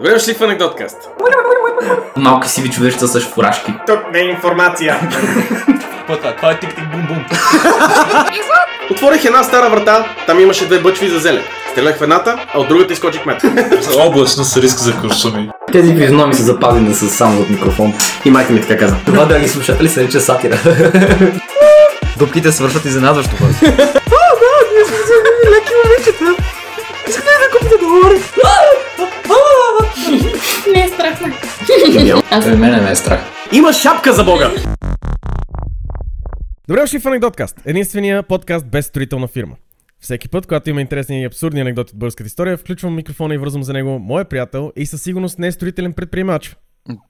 Добре дошли в анекдоткаст. Малки сиви човечета с фуражки. Тук не е информация. Това, това е тик-тик бум-бум. Отворих една стара врата, там имаше две бъчви за зелен. Стрелях в едната, а от другата изкочих мет. Облачно с риск за куршуми. Тези физиономи са запазени с само от микрофон. И майка ми така каза. Това, драги слушатели, се рече сатира. Дупките свършват изненадващо хора. Не е страх. Аз Той мене не е страх. Има шапка за бога! Добре дошли в Анекдоткаст, единствения подкаст без строителна фирма. Всеки път, когато има интересни и абсурдни анекдоти от българската история, включвам микрофона и връзвам за него моя приятел и със сигурност не е строителен предприемач.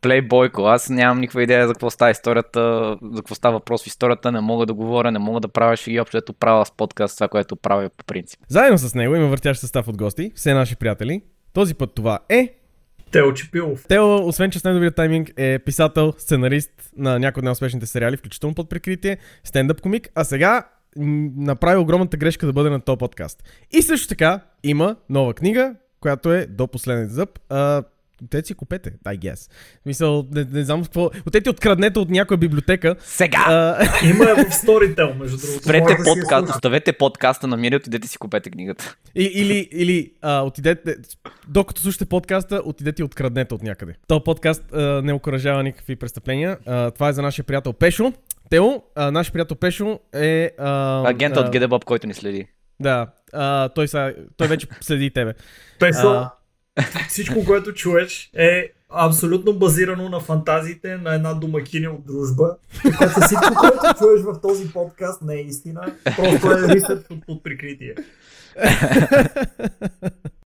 Плейбойко, аз нямам никаква идея за какво става историята, за какво става въпрос в историята, не мога да говоря, не мога да правя шеги, общо ето правя с подкаст това, което правя по принцип. Заедно с него има въртящ състав от гости, все наши приятели. Този път това е Тео Чепилов. Тео, освен че с най-добрият тайминг е писател, сценарист на някои от най-успешните сериали, включително под прикритие, стендъп комик, а сега направи огромната грешка да бъде на този подкаст. И също така има нова книга, която е до последния зъб. А, те си купете, I guess. В Смисъл, не, не знам какво. Отете откраднете от някоя библиотека. Сега! А, Има е в Storytel, между другото. Спрете да подкаст, оставете подкаста на Мири, отидете си купете книгата. и, или, или а, отидете, докато слушате подкаста, отидете и откраднете от някъде. Този подкаст а, не окоръжава никакви престъпления. А, това е за нашия приятел Пешо. Тео, а, нашия приятел Пешо е... А, Агента а, от Гедебоб, който ни следи. Да, а, той, са, той вече следи тебе. Песо, А. всичко, което чуеш е абсолютно базирано на фантазиите на една домакиня от дружба. Така че всичко, което чуеш в този подкаст не е истина. Просто е рисърч от, под прикритие.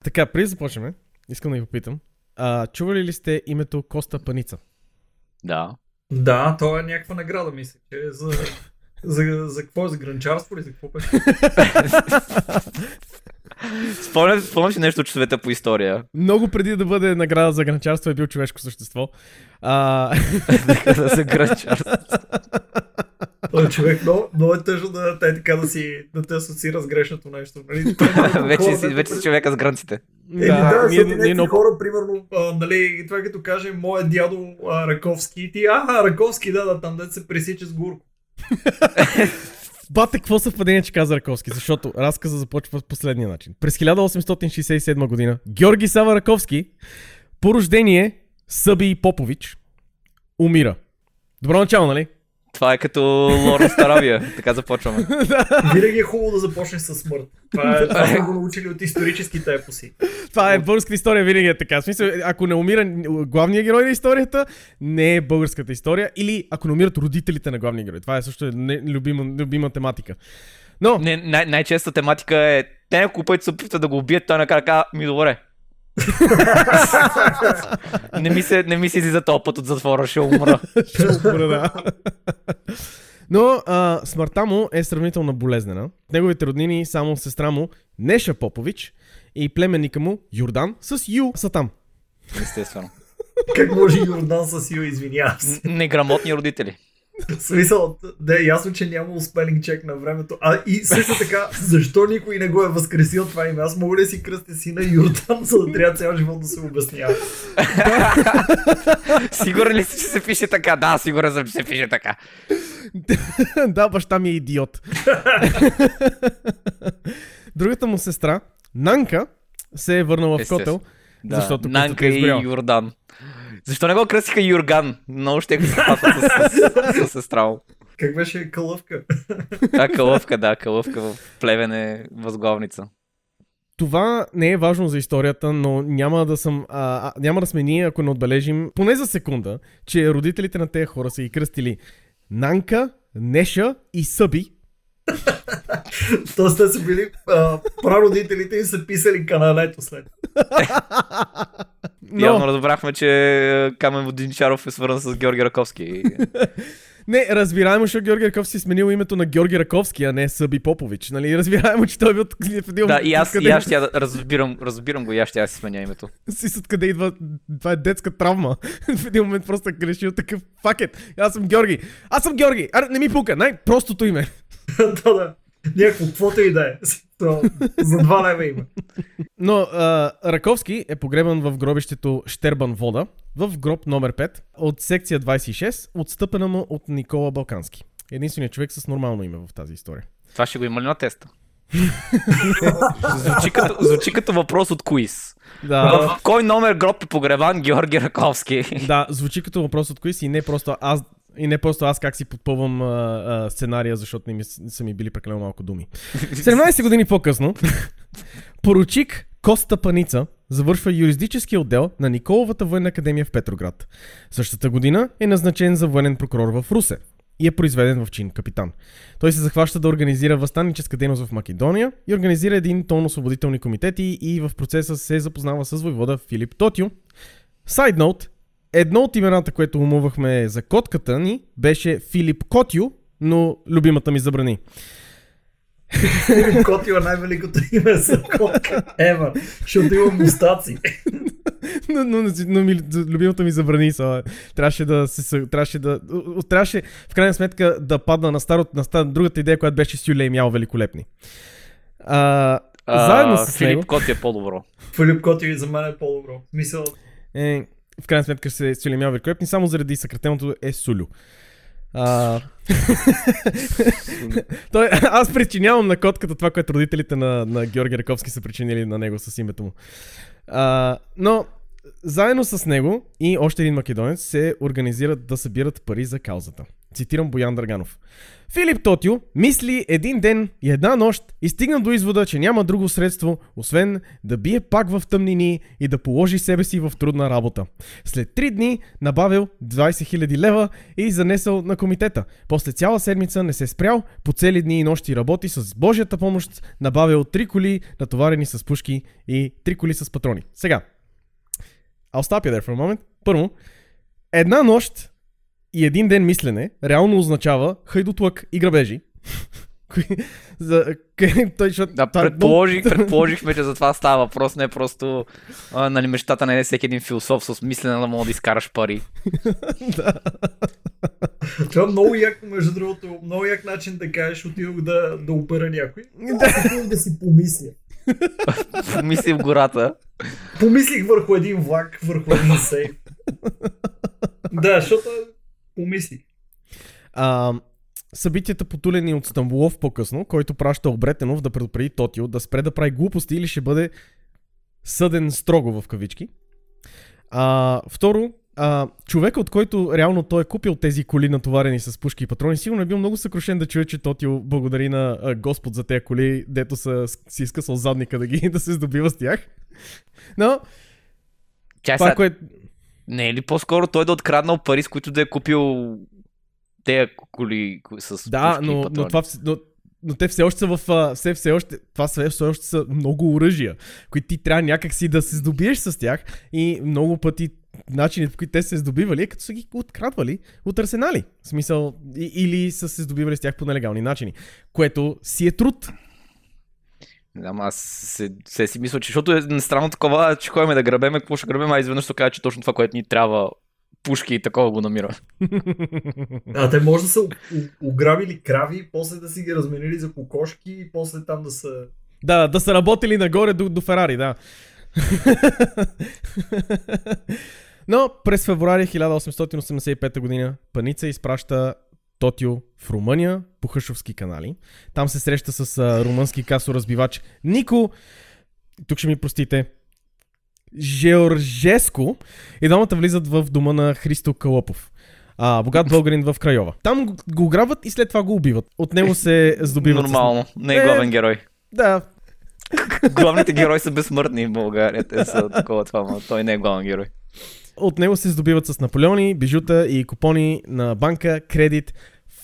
Така, преди да започнем, искам да ви попитам. А, чували ли сте името Коста Паница? Да. Да, то е някаква награда, мисля, че е за... За, за какво? За гранчарство или за какво беше? Спомням, спомням си нещо от часовете по история. Много преди да бъде награда за гранчарство е бил човешко същество. А, за гръчар. Той човек много, много е тъжно да, те, така да си да те асоциира с грешното нещо. Нали? Е вече си, вече си човека с грънците. Еми, да, да ние, ние, много- хора, примерно, а, нали, това като каже моя дядо а, Раковски, и ти, а, Раковски, да, да, там дете се пресича с Гурко. Бате, какво съвпадение, че каза Раковски? Защото разказа започва по последния начин. През 1867 година Георги Сава Раковски, по рождение Съби Попович, умира. Добро начало, нали? Това е като Лорен Старавия. Така започваме. Винаги е хубаво да започнеш със смърт. Това, е, това сме го научили от историческите епоси. Това е българската история, винаги е така. В смисъл, ако не умира главният герой на историята, не е българската история. Или ако не умират родителите на главния герой. Това е също не- любима, любима тематика. Но, Не, най- най-честа тематика е те няколко пъти се опитват да го убият, той накрая казва, ми добре. не, ми се, не ми се излиза този път от затвора, ще умра. Ще умра, да. Но а, смъртта му е сравнително болезнена. Неговите роднини, само сестра му Неша Попович и племенника му Йордан с Ю са там. Естествено. Как може Йордан с Ю, извинявам се. Неграмотни родители. В смисъл, да е ясно, че няма спелинг чек на времето. А и също така, защо никой не го е възкресил това име? Аз мога ли да си кръстя сина Йордан, за да трябва цял живот да се обяснява? Сигурен ли си, че се пише така? Да, сигурен съм, че се пише така. да, баща ми е идиот. Другата му сестра, Нанка, се е върнала в котел. Да. Защото Нанка е и. Йордан. Защо не го кръстиха Юрган? Много ще го спасат с, с, с сестра му. Как беше кълъвка? Да, кълъвка, да, кълъвка в плевене възглавница. Това не е важно за историята, но няма да съм. А, а, няма да сме ние, ако не отбележим, поне за секунда, че родителите на тези хора са ги кръстили Нанка, Неша и Съби. Тоест те са били а, прародителите и са писали каналето след. Но, Явно разбрахме, че Камен Водинчаров е свързан с Георги Раковски. не, разбираемо, защото Георги Раковски си сменил името на Георги Раковски, а не Съби Попович. Нали? Разбираемо, че той е бил в един да, и аз, откъде, и аз ще я разбирам, разбирам го, и аз ще я си сменя името. си с откъде идва. Това е детска травма. в един момент просто е грешил такъв факет. Аз съм Георги. Аз съм Георги. Аре, не ми пука. Най-простото име. да, да. Някакво, каквото и да е. То, За два лева има. Но а, Раковски е погребан в гробището Штербан Вода, в гроб номер 5, от секция 26, отстъпена му от Никола Балкански. Единственият човек с нормално име в тази история. Това ще го има ли на теста? звучи, като, звучи като въпрос от куиз. Да, В кой номер гроб е погребан Георги Раковски? да, звучи като въпрос от си и не просто аз и не просто аз как си подпълвам а, а, сценария, защото не ми, са ми били прекалено малко думи. 17 години по-късно, поручик Коста Паница завършва юридическия отдел на Николовата военна академия в Петроград. Същата година е назначен за военен прокурор в Русе и е произведен в чин капитан. Той се захваща да организира възстанническа дейност в Македония и организира един тон освободителни комитети и в процеса се запознава с войвода Филип Тотио. Сайд ноут, едно от имената, което умувахме за котката ни, беше Филип Котио, но любимата ми забрани. Котио е най-великото име за котка. Ева, защото има мустаци. но, но, но, но ми, любимата ми забрани са. Трябваше да се... Трябваше да... Трябваше в крайна сметка да падна на, старо, на стар, другата идея, която беше с Юлия и Мяо великолепни. А, заедно с Филип него... Коти е по-добро. Филип Котио за мен е по-добро. В Смисъл, Е, в крайна сметка ще се Сюли Мяо великолепни, само заради съкратеното е Сулю. А... Той, аз причинявам на котката това, което родителите на, на Георги Раковски са причинили на него с името му. А, но заедно с него и още един македонец се организират да събират пари за каузата. Цитирам Боян Драганов. Филип Тотио мисли един ден и една нощ и стигна до извода, че няма друго средство, освен да бие пак в тъмнини и да положи себе си в трудна работа. След три дни набавил 20 000 лева и занесъл на комитета. После цяла седмица не се спрял, по цели дни и нощи работи с Божията помощ, набавил три коли, натоварени с пушки и три коли с патрони. Сега, I'll stop you there for a moment. Първо, една нощ и един ден мислене реално означава хайдутлък и грабежи. За, той, защото, Да, е предположих, предположихме, че за това става въпрос, не просто а, нали, мечтата на всеки един философ с мислене да мога да изкараш пари. това е много яко, между другото, много як начин да кажеш, отидох да, да опера някой. Отидох да си помисля. Мисли в гората. Помислих върху един влак, върху един сейф. да, защото помислих. А, събитията потулени от Стамбулов по-късно, който праща Обретенов да предупреди Тотио да спре да прави глупости или ще бъде съден строго в кавички. А, второ, а, човека, от който реално той е купил тези коли натоварени с пушки и патрони, сигурно е бил много съкрушен да чуе, че Тотио благодари на а, Господ за тези коли, дето са, си изкъсал задника да ги да се здобива с тях. Но, Чай това, сега, което... не е ли по-скоро той да е откраднал пари, с които да е купил тези коли с Да, но, но, това, но, но те все още са в... Все, все още, това все, все още са много оръжия, които ти трябва някакси да се здобиеш с тях и много пъти начините, по които те се здобивали, е като са ги открадвали от арсенали. В смисъл, или са се здобивали с тях по нелегални начини, което си е труд. Не знам, аз се, се си мисля, че защото е странно такова, че ходим да грабеме, какво ще грабеме, а изведнъж се казва, че точно това, което ни трябва, пушки и такова го намира. А те може да са ограбили крави, после да си ги разменили за кокошки и после там да са... Да, да са работили нагоре до, до Ферари, да. Но през февруари 1885 година Паница изпраща Тотио в Румъния по Хъшовски канали. Там се среща с а, румънски касоразбивач Нико, тук ще ми простите, Жеоржеско и двамата влизат в дома на Христо Калъпов. А, богат българин в Крайова. Там го, го ограбват и след това го убиват. От него се здобиват. с- Нормално, не е Е. главен герой. Да, Главните герои са безсмъртни в България, те са такова това, но той не е главен герой. От него се здобиват с Наполеони, бижута и купони на банка, кредит,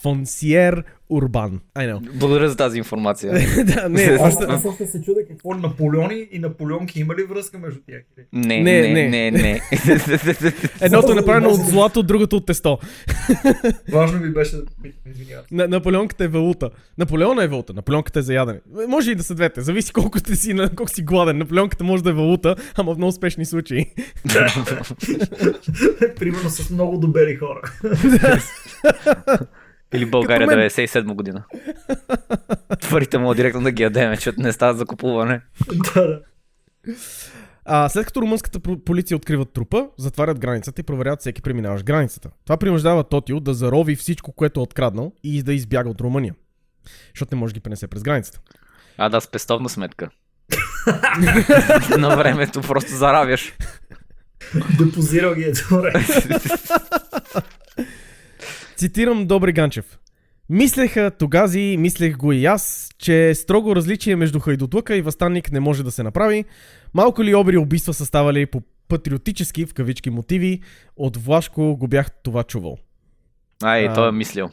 Фонсиер Урбан. I know. Благодаря за тази информация. да, не, Аз аз още се чудя какво Наполеони и Наполеонки има ли връзка между тях? Не, Не, не, не. не. Едното е направено от злато, другото от тесто. Важно ми беше да извинявам. Наполеонката е валута. Наполеона е валута, Наполеонката е за ядене. Може и да са двете, зависи колко, сте си, на- колко си гладен. Наполеонката може да е валута, ама в много успешни случаи. Примерно с много добери хора. Или България Като мен. 97 година. Парите му директно да ги ядеме, защото не става за купуване. да, да. А, след като румънската полиция откриват трупа, затварят границата и проверяват всеки преминаващ границата. Това принуждава Тотио да зарови всичко, което е откраднал и да избяга от Румъния. Защото не може да ги пренесе през границата. А да, с пестовна сметка. На времето просто заравяш. Депозирал ги е добре. Цитирам Добри Ганчев. Мислеха тогази, мислех го и аз, че строго различие между хайдутлъка и възстанник не може да се направи. Малко ли обри убийства са ставали по патриотически, в кавички, мотиви. От Влашко го бях това чувал. Ай, А. той е мислил.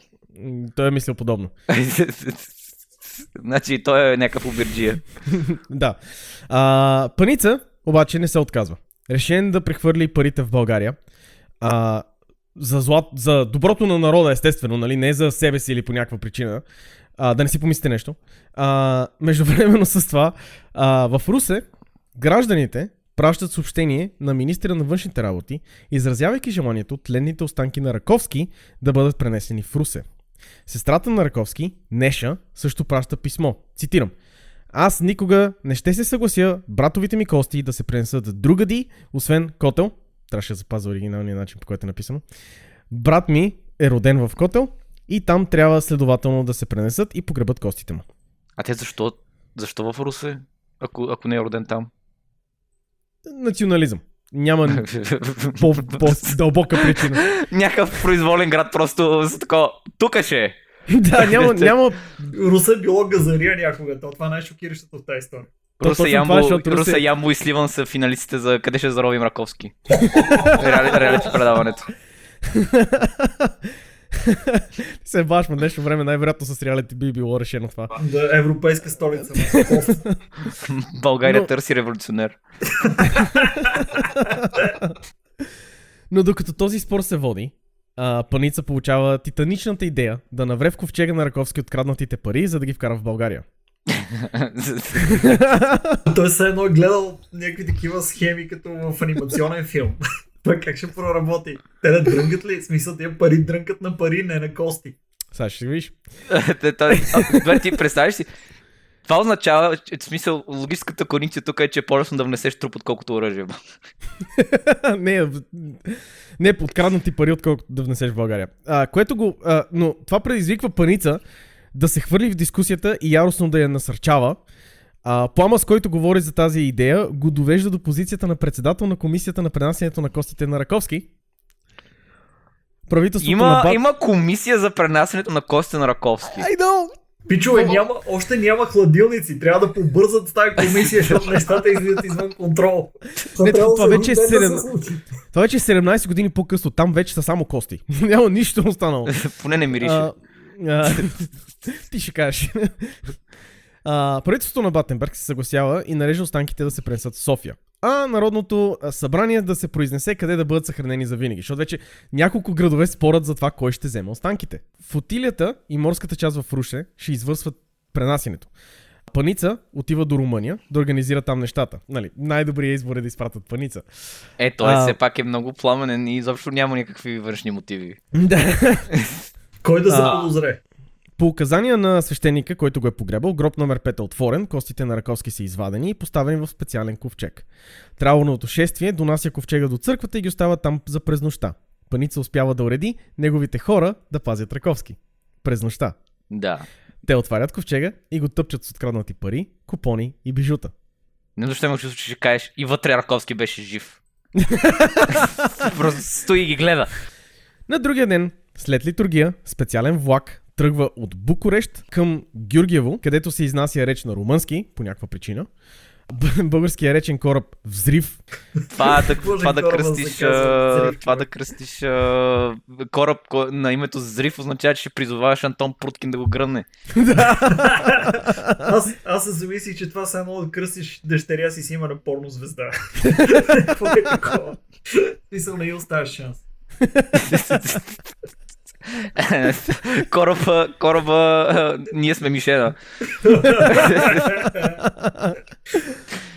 Той е мислил подобно. значи той е някакъв обирджия. Да. А, Паница обаче не се отказва. Решен да прехвърли парите в България. А, за, злат, за доброто на народа, естествено, нали? не за себе си или по някаква причина. А, да не си помислите нещо. А, междувременно с това, а, в Русе гражданите пращат съобщение на министра на външните работи, изразявайки желанието тленните останки на Раковски да бъдат пренесени в Русе. Сестрата на Раковски, Неша, също праща писмо. Цитирам. Аз никога не ще се съглася братовите ми кости да се пренесат другади, освен Котел. Трябваше да запазя оригиналния начин, по който е написано. Брат ми е роден в Котел и там трябва следователно да се пренесат и погребат костите му. А те защо? Защо в Русе? Ако, ако не е роден там. Национализъм. Няма по- по-дълбока причина. Някакъв произволен град просто за такова. Тука ще е. да, няма, няма Руса било газария някога. То това е най-шокиращото в тази история. Руса, Ямбо, това е, Руса, Ямбо и Сливан са финалистите за къде ще заровим Раковски. Реали, реалити предаването. се баш, в днешно време най-вероятно с реалити би било решено това. Да, европейска столица. на. България Но- търси революционер. Но докато този спор се води, а, Паница получава титаничната идея да навре в ковчега на Раковски откраднатите пари, за да ги вкара в България. Той се едно е гледал някакви такива схеми, като в анимационен филм. Пък как ще проработи? Те да дрънгат ли? В смисъл, тия пари дрънкат на пари, не на кости. Сега ще видиш. Той- Добре, ти представиш си. Това означава, че в смисъл, логическата координация тук е, че е по-лесно да внесеш труп, отколкото оръжие. не, не подкраднати пари, отколкото да внесеш в България. А, което го, а, но това предизвиква Паница да се хвърли в дискусията и яростно да я насърчава. А, Плама, с който говори за тази идея, го довежда до позицията на председател на комисията на пренасенето на костите на Раковски. Правителството на Има, Бат... има комисия за пренасенето на костите на Раковски. I know! Пичове, няма, още няма хладилници. Трябва да побързат с тази комисия, защото нещата излизат извън контрол. Не, това да се- вече е да се седем- случи. Това вече е 17 години по-късно. Там вече са само кости. Няма нищо останало. Поне не мирише. А, а, ти ще кажеш. А, правителството на Батенберг се съгласява и нарежда останките да се пренесат в София. А Народното събрание да се произнесе къде да бъдат съхранени за винаги. Защото вече няколко градове спорят за това кой ще вземе останките. Флотилията и морската част в Руше ще извършват пренасенето. Паница отива до Румъния да организира там нещата. Нали, най-добрият избор е да изпратят Паница. Е, той а- все пак е много пламенен и изобщо няма никакви външни мотиви. Да. Кой да А. заподозре? По указания на свещеника, който го е погребал, гроб номер 5 е отворен, костите на Раковски са извадени и поставени в специален ковчег. Траурното шествие донася ковчега до църквата и ги остава там за през нощта. Паница успява да уреди неговите хора да пазят Раковски. През нощта. Да. Те отварят ковчега и го тъпчат с откраднати пари, купони и бижута. Не защо има чувство, че ще кажеш и вътре Раковски беше жив. Просто стои и ги гледа. На другия ден, след литургия, специален влак тръгва от Букурещ към Георгиево, където се изнася реч на румънски, по някаква причина. Българския речен кораб Взрив Това да, Може това да да кръстиш, Взрив, това да кръстиш кораб ко- на името Зрив означава, че ще призоваваш Антон Пруткин да го гръмне. Аз, аз се замислих, че това са едно да кръстиш дъщеря си си има на порно звезда. Какво е такова? Мисъл, не й оставяш шанс. кораба, кораба, ние сме Мишена.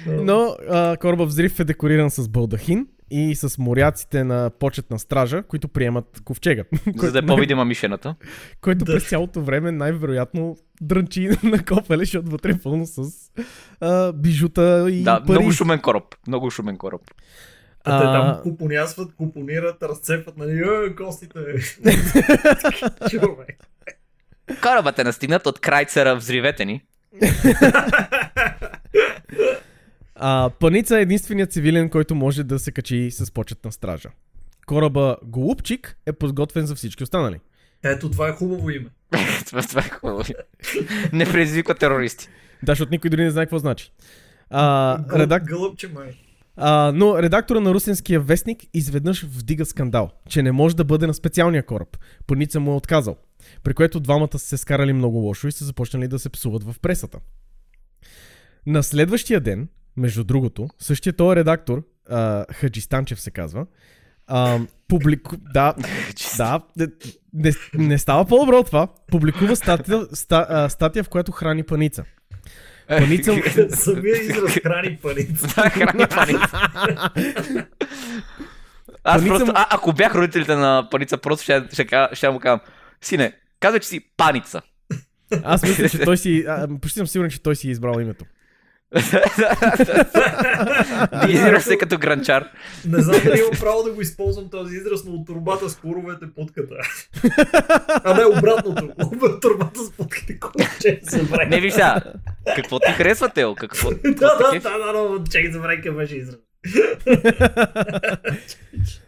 Но а, кораба Взрив е декориран с балдахин и с моряците на почетна стража, които приемат ковчега. За да е по-видима мишената. Който Да. през цялото време най-вероятно дрънчи на кофеле, защото вътре е пълно с а, бижута и Да, пари. много шумен кораб. Много шумен кораб. А те там купонясват, купонират, разцепват, нали, е, костите. Човек. Корабът е настигнат от крайцера взривете ни. а, Паница е единственият цивилен, който може да се качи с почетна стража. Кораба Голубчик е подготвен за всички останали. Ето, това е хубаво име. това, това е хубаво. Не предизвиква терористи. Да, защото никой дори не знае какво значи. А, Гъл, редак... Гълъбче май. А, но редактора на русенския вестник изведнъж вдига скандал, че не може да бъде на специалния кораб. Паница му е отказал, при което двамата са се скарали много лошо и са започнали да се псуват в пресата. На следващия ден, между другото, същия този редактор, а, Хаджистанчев се казва, а, публику... Да, да, не, не, става по-добро това. Публикува статия, ста, а, статия, в която храни паница. Паница... Самия израз храни парица. Да, храни паница. Аз Паница просто, а, ако бях родителите на паница, просто ще, ще, кажа- ще му казвам, сине, казвай, че си паница. Аз мисля, че той си... А, почти съм сигурен, че той си е избрал името. Дигизираш се като гранчар. Не знам дали имам право да го използвам този израз, но от турбата с коровете путката. А не, обратното. От турбата с путките курче се време. Не виж сега, какво ти харесва, Тео? Какво? Да, да, кефи? да, да, да, чакай за къв беше израз.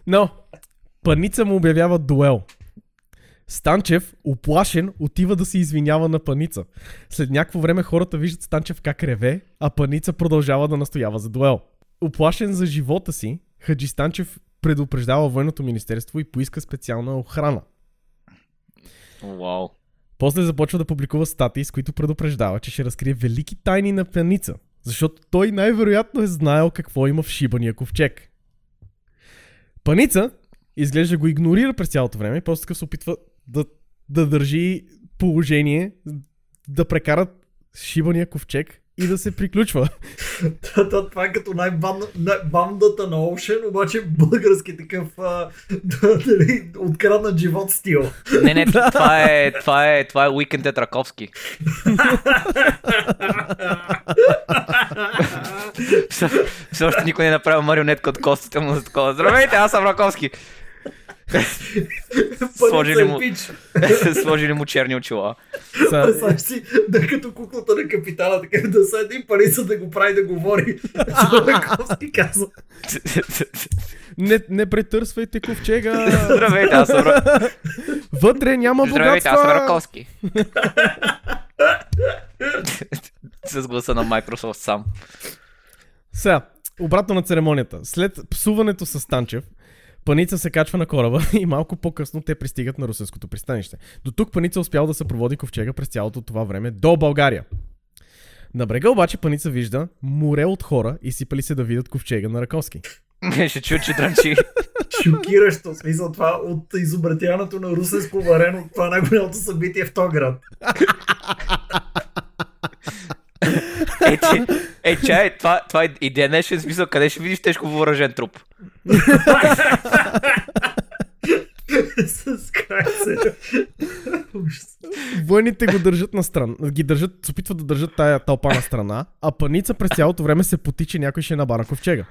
Но, паница му обявява дуел. Станчев, оплашен, отива да се извинява на Паница. След някакво време хората виждат Станчев как реве, а Паница продължава да настоява за дуел. Оплашен за живота си, Хаджи Станчев предупреждава военното министерство и поиска специална охрана. Вау. После започва да публикува статии, с които предупреждава, че ще разкрие велики тайни на Паница, защото той най-вероятно е знаел какво има в шибания ковчег. Паница изглежда го игнорира през цялото време и просто се опитва да, да държи положение, да прекарат шибания ковчег и да се приключва. Това е като най-бандата на Ocean, обаче български такъв а, да, дали, откраднат живот стил. Не, не, това е, това е, това е уикенд е Раковски. Все, все още никой не е направил марионетка от костите му за такова. Здравейте, аз съм Раковски. Сложили му, е пич. сложили му черни очила. Са, Представяш си, да като куклата на капитана, така да седи парица да го прави да говори. Раковски каза. не, не претърсвайте ковчега! Здравейте, аз съм, Вътре няма Здравейте, аз съм богатства! Раковски. С гласа на Microsoft сам. Сега, обратно на церемонията. След псуването с Станчев, Паница се качва на кораба и малко по-късно те пристигат на русенското пристанище. До тук Паница успял да съпроводи ковчега през цялото това време до България. На брега обаче Паница вижда море от хора и сипали се да видят ковчега на Раковски. Ще чу, че дрънчи. Шокиращо. В Смисъл това от изобретяването на русенско варено, това най-голямото събитие в този град. Е, ти, е, чай, това, това е и днешен смисъл, къде ще видиш тежко въоръжен труп? с. Военните го държат на страна, ги държат, се опитват да държат тая тълпа на страна, а Паница през цялото време се потича някой ще набара ковчега.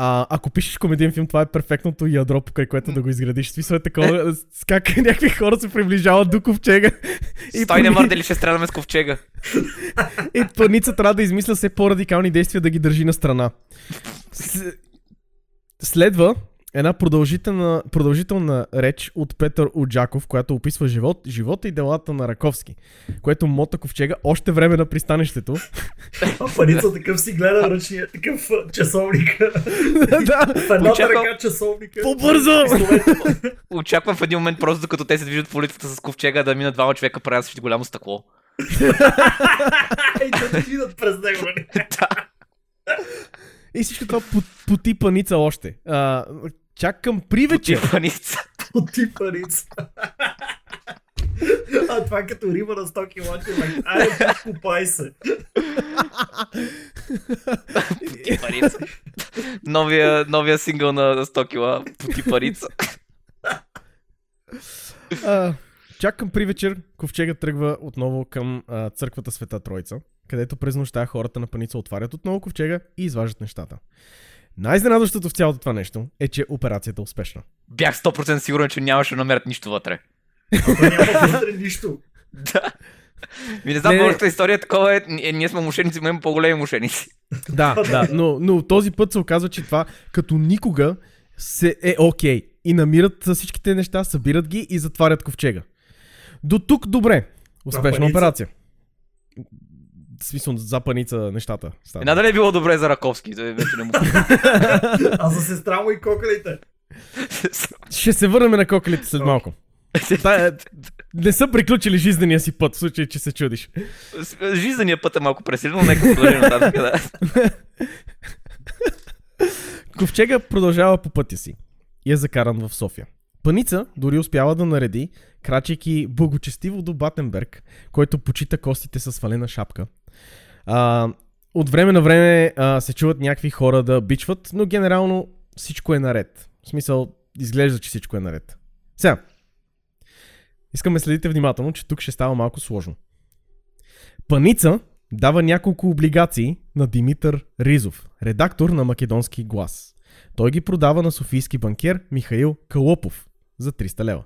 А, ако пишеш комедиен филм, това е перфектното ядро, покрай което да го изградиш. Смисъл е такова, с как някакви хора се приближават до ковчега. И, Стой не Пани- мърдали, ще страдаме с ковчега. и Паница трябва да измисля все по-радикални действия да ги държи на страна. С... Следва една продължителна, продължителна реч от Петър Оджаков, която описва живот, живота и делата на Раковски, което мота ковчега още време на пристанището. А парица такъв си гледа ръчния, такъв часовник. да, В едната Очаквам- ръка часовника. по-бързо! Очаквам в един момент просто докато те се движат по улицата с ковчега да минат двама човека пренасящи голямо стъкло. И да отидат през него. И всичко това по, поти паница още. А, чак към привечер. Типаница. Поти парица. А това като риба на 100 кг. Айде, купай се. Пути парица. Новия, новия сингъл на 100 кила. Пути парица. А, чак към при вечер ковчега тръгва отново към а, църквата Света Троица, където през нощта хората на паница отварят отново ковчега и изваждат нещата. Най-изненадващото в цялото това нещо е, че операцията е успешна. Бях 100% сигурен, че нямаше да намерят нищо вътре. Няма вътре нищо. Да. Ми не знам, българската история е такова е, е, ние сме мошеници, имаме по-големи мошеници. Да, да, но, но този път се оказва, че това като никога се е окей. И намират всичките неща, събират ги и затварят ковчега. До тук добре. Успешна операция. В смисъл, за паница нещата. стават. Една дали е било добре за Раковски, той вече не му А за сестра му и кокалите. Ще се върнем на кокалите след малко. Та, е, не са приключили жизнения си път, в случай, че се чудиш. Жизненият път е малко пресилен, но нека продължим нататък. Да. Ковчега продължава по пътя си и е закаран в София. Паница дори успява да нареди, крачейки благочестиво до Батенберг, който почита костите с свалена шапка. А, от време на време а, се чуват някакви хора да бичват, но генерално всичко е наред. В смисъл, изглежда, че всичко е наред. Сега, искаме следите внимателно, че тук ще става малко сложно. Паница дава няколко облигации на Димитър Ризов, редактор на Македонски глас. Той ги продава на софийски банкер Михаил Калопов за 300 лева.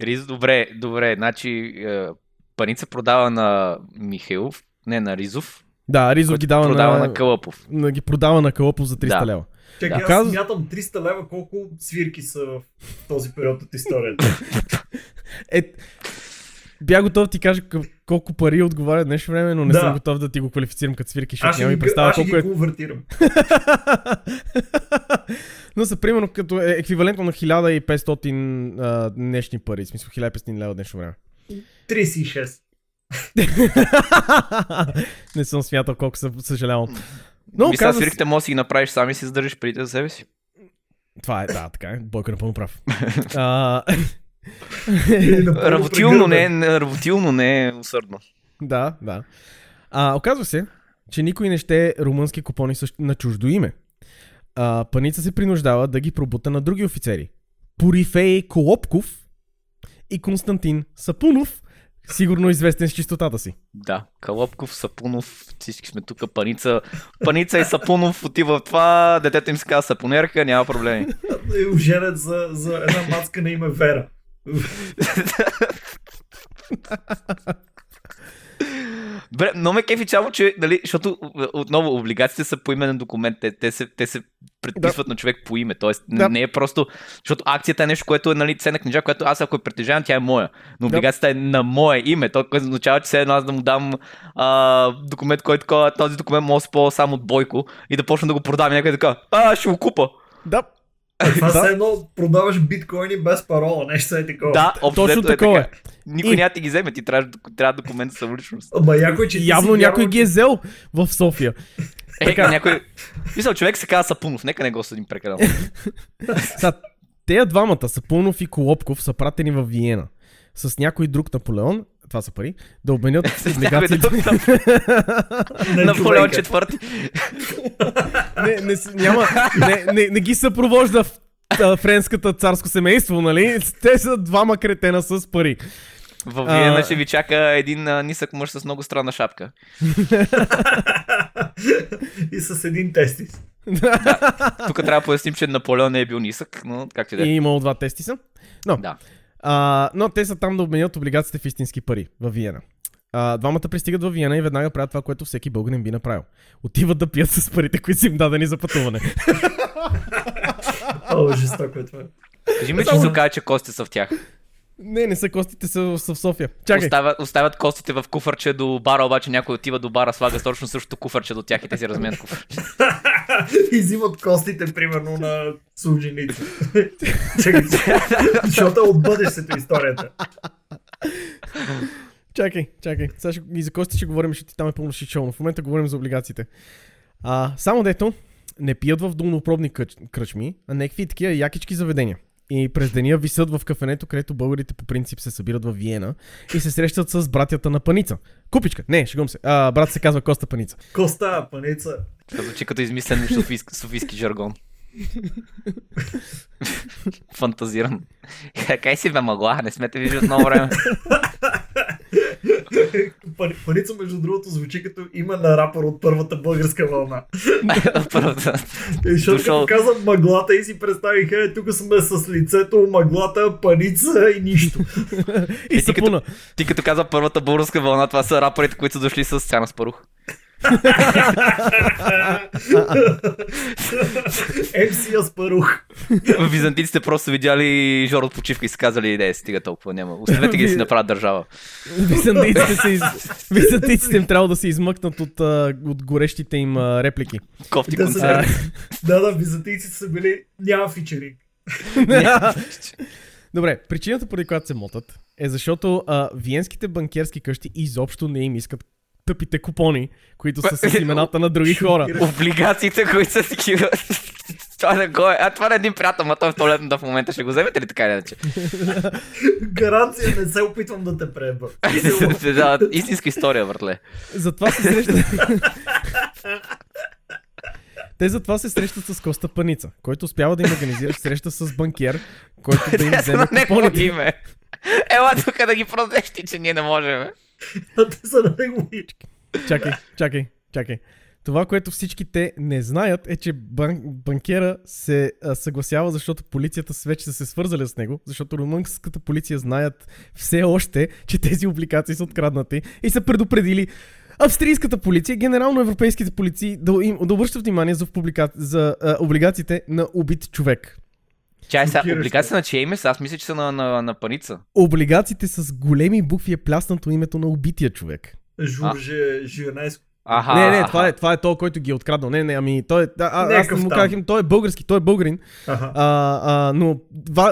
Риз, добре, добре. Значи, е, паница продава на Михайлов, не на Ризов, Да, Ризов ги дава продава на, на Кълъпов. на, ги продава на Калопов за 300 Да. лева. Чакай, Да. аз Казва- смятам 300 лева колко свирки са в този период от историята. Е, бях готов ти кажа колко пари отговаря днешно време, но не Да. съм готов да ти го квалифицирам като свирки, защото ще няма ми представя аз ще колко ги е. конвертирам. но са примерно като е еквивалентно на 1500 а, днешни пари, в смисъл 1500 лева днешно време. 36. Не съм смятал колко съм съжалявам. Но Мисля, казва се- свирките може да си ги направиш сами и си задържиш преди за себе си. Това е, да, така е. Бойко е напълно прав. а, Работилно не, е- не, работилно не е усърдно. да, да. А, оказва се, че никой не ще румънски купони на чуждо име. А, паница се принуждава да ги пробута на други офицери. Порифей Колопков и Константин Сапунов, сигурно известен с чистотата си. Да, Калопков, Сапунов, всички сме тук, Паница. Паница и Сапунов отива в това, детето им се казва Сапунерка, няма проблеми. И оженят за, за една мацка на име Вера. Добре, но ме кефи чамо, че, нали, защото е, отново облигациите са по именен документ, те, те, се, те се предписват на човек по име, т.е. Да. Да. не е просто, защото акцията е нещо, което е нали, ценна книжа, което аз ако я притежавам, тя е моя, но Да. облигацията е на мое име, то което означава, че все едно аз да му дам а, документ, който този документ може да се само от Бойко и да почна да го продавам и някой така, а, ще го купа. Да, А това Да. едно продаваш биткоини без парола, нещо е такова. Да, общо точно е такова е. така. Никой И- няма ти ги вземе, ти трябва, трябва документ за самоличност. Ама якой, че ти явно си някой ги е взел в София. Е, Така. някой... Мисля, човек се казва Сапунов, нека не го съдим прекалено. Са, тея двамата, Сапунов и Колопков, са пратени в Виена с някой друг Наполеон, това са пари, да обменят облигациите. Наполеон четвърти. не, не, няма, не, не, не ги съпровожда в а, френската царско семейство, нали? Те са двама кретена с пари. В Виена ще ви чака един а, нисък мъж с много странна шапка. и с един тестис. Тук трябва да поясним, че Наполеон не е бил нисък, но както и да И е. имало два тестиса. Но, Да. А, но те са там да обменят облигациите в истински пари в Виена. А, двамата пристигат в Виена и веднага правят това, което всеки българин би направил. Отиват да пият с парите, които са им дадени за пътуване. О, жестоко е това. Кажи ми, че се окаже, че костите са в тях. Не, не са костите, са, са в София. Чакай. Оставят костите в куфарче до бара, обаче някой отива до бара, слага точно същото куфарче до тях и те си разменят куфарче. и взимат костите, примерно, на служеница. Чакай, защото е от бъдещето историята. Чакай, чакай. Сега ще, и за кости ще говорим, защото ти там е пълно шичовно. В момента говорим за облигациите. А, само дето, не пият в долнопробни къч, кръчми, а някакви такива якички заведения. И през деня висят в кафенето, където българите по принцип се събират в Виена и се срещат с братята на Паница. Купичка, не, шегувам се. А, брат се казва Коста Паница. Коста, паница. Това Звучи като измислен софийски, софийски жаргон. Фантазирам. Кай си бе мъгла, не сме те виждали от много време. Пани- Паница, между другото, звучи като име на рапър от първата българска вълна. Защото Дошъл. като казвам мъглата и си представих, е, тук сме с лицето, мъглата, паница и нищо. И Е, ти като-. Ти като каза първата българска вълна, това са рапърите, които са дошли с Цяна Спарух. MC Аспарух. Византийците просто видяли Жор от почивка и са казали, не, стига толкова няма. Оставете ги да си направят държава. Византийците, се из... Византийците им трябва да се измъкнат от, от горещите им реплики. Кофти Да концерт. Да, да, византийците са били, няма фичеринг. Добре, причината, поради която се мотат, е защото а, виенските банкерски къщи изобщо не им искат тъпите купони, които са с имената на други хора. Облигациите, които са такива. Това не го е. А това е един приятел, ма той е в туалетната в момента. Ще го вземете ли така или иначе? Гаранция не се опитвам да те преба. да, истинска история, братле. Затова се срещат... Те затова се срещат с Коста Паница, който успява да им организира среща с банкер, който да им вземе купоните. Ела тук да ги продадеш ти, че ние не можем. А те са на негови. Чакай, чакай, чакай. Това, което всички те не знаят, е, че бан- банкера се а, съгласява, защото полицията вече са се свързали с него, защото румънската полиция знаят все още, че тези обликации са откраднати и са предупредили австрийската полиция, генерално европейските полиции да, им, да обръщат внимание за, публика... за а, облигациите на убит човек. Чай сега, облигация на чие име са? Аз мисля, че са на, на, на паница. Облигациите с големи букви е пляснато името на убития човек. Журже Жирнеско. Аха. не, не, това е, това е то, който ги е откраднал. Не, не, ами той е. Да, а, аз му казах им, той е български, той е българин. Аха. А, а, но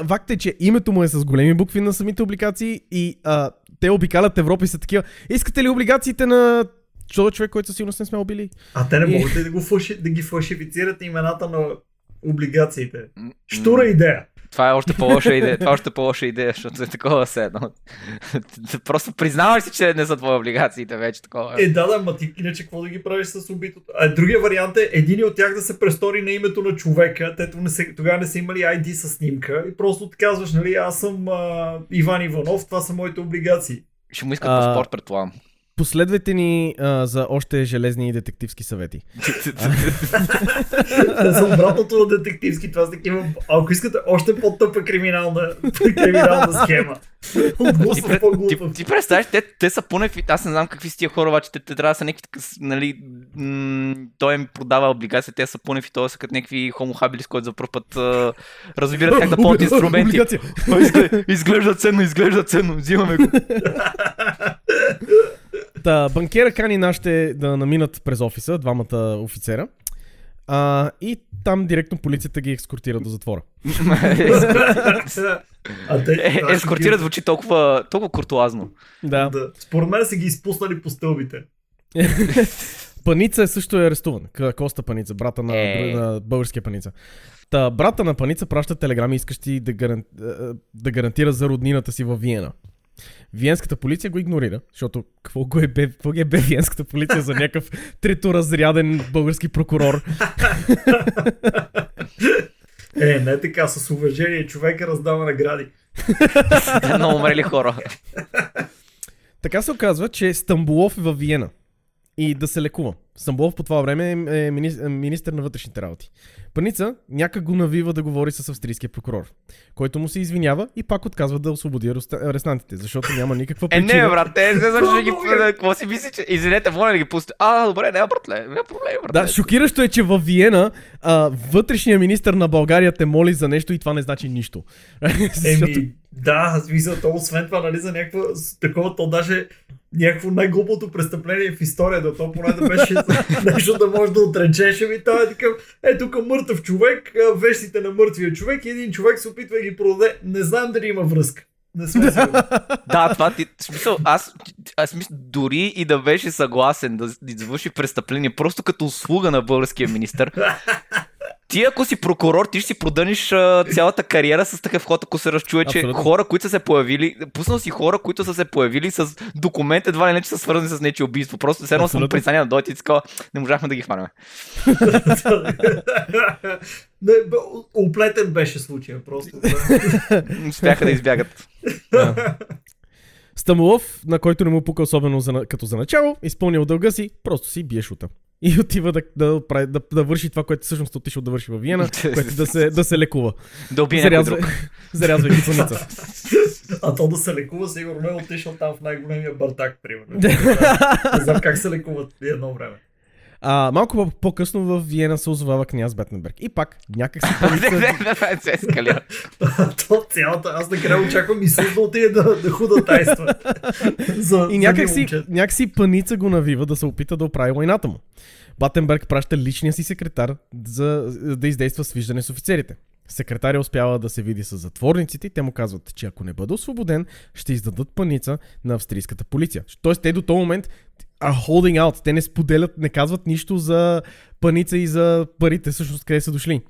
факт е, че името му е с големи букви на самите облигации и а, те обикалят Европа и са такива. Искате ли облигациите на този човек, който със сигурност не сме убили? А те не И- могат ли да, го фалши, да ги фалшифицират имената на облигациите? Штура идея. Това е още по-лоша идея. Това е още по-лоша идея, защото е такова все едно. Просто признаваш си, че не са твои облигациите вече такова. Е, да, да, ма ти иначе какво да ги правиш с убитото? А другия вариант е един от тях да се престори на името на човека, тето не се, тогава не са имали ID с снимка и просто ти казваш, нали, аз съм а, Иван Иванов, това са моите облигации. Ще му искат А, паспорт, предполагам. Последвайте ни а, за още железни детективски съвети. За обратното на детективски, това са такива, ако искате още по-тъпа криминална, криминална схема. Ти, ти, ти представяш, те, те са по-някакви, аз не знам какви са тия хора, обаче те, те трябва да са някакви, нали, м- той им продава облигации, те са по-някакви, той са като някакви хомохабили, с които за първ път а, разбират как да ползват инструменти. Изглежда ценно, изглежда ценно, взимаме го. Та, банкера кани нашите да наминат през офиса, двамата офицера. А, и там директно полицията ги ескортира до затвора. А те, Е, това ще ескортира ги- звучи толкова, толкова куртуазно. Да. Да. Според мен са ги изпуснали по стълбите. Паница е също е арестуван. Коста Паница, брата на, Е. на българския Паница. Та, брата на Паница праща телеграми, искащи да, гаран... да гарантира за роднината си във Виена. Виенската полиция го игнорира, защото какво, го е бе, какво ги е бе виенската полиция за някакъв треторазряден български прокурор. Е, не така, с уважение човека раздава награди. Много умрели хора. Така се оказва, че Стамбулов е във Виена и да се лекува. Стамбулов по това време е мини... е министър на вътрешните работи. Паница някак го навива да говори с австрийския прокурор, който му се извинява и пак отказва да освободи ареста- арестантите, защото няма никаква Е, причина. не, брат, те не защо ги... Е. Какво си мисли, че... Извинете, моля да ги пусти. А, добре, няма братле, няма проблем, братле. Да, шокиращо е, че във Виена а, вътрешният министр на България те моли за нещо и това не значи нищо. Еми, да, смисъл, то освен това, нали, за някаква такова, то даже някакво най-глупото престъпление в историята, то поне да беше нещо да може да отречеш, ами той е такъв, е тук мъртъв човек, вещите на мъртвия човек и един човек се опитва да ги продаде, не знам дали има връзка. Не сигурен. Да, това ти... Смисъл, аз, аз мисля, дори и да беше съгласен да извърши престъпление, просто като услуга на българския министр, Ти ако си прокурор, ти ще си продъниш а, цялата кариера с такъв ход, ако се разчуе, че Абсолютно. хора, които са се появили, пуснал си хора, които са се появили с документ, едва ли не, че са свързани с нечи убийство. Просто все едно съм присъединя да дойде и така, не можахме да ги хванем. Не, бе, оплетен беше случая просто. Успяха да избягат. Стамолов, на който не му пука особено за, на- като за начало, изпълнил дълга си, просто си бие шута. И отива да, да, прави- да, да върши това, което всъщност отишъл да върши във Виена, което да се, да се лекува. Да убие Зарязва, зарязва и паница. А то да се лекува, сигурно е отишъл там в най-големия бартак, примерно. Не знам как се лекуват едно време. А, малко по- по-късно в Виена се озовава княз Бетненберг. И пак, някак си ескалира. То цялата, аз накрая очаквам Исус да отиде да, да худатайства. за, И за някак си, момчета. някак си паница го навива да се опита да оправи войната му. Батенберг праща личния си секретар за да издейства свиждане с офицерите. Секретаря успява да се види с затворниците и те му казват, че ако не бъде освободен, ще издадат паница на австрийската полиция. Тоест те до този момент are holding out. Те не споделят, не казват нищо за паница и за парите, всъщност къде са дошли.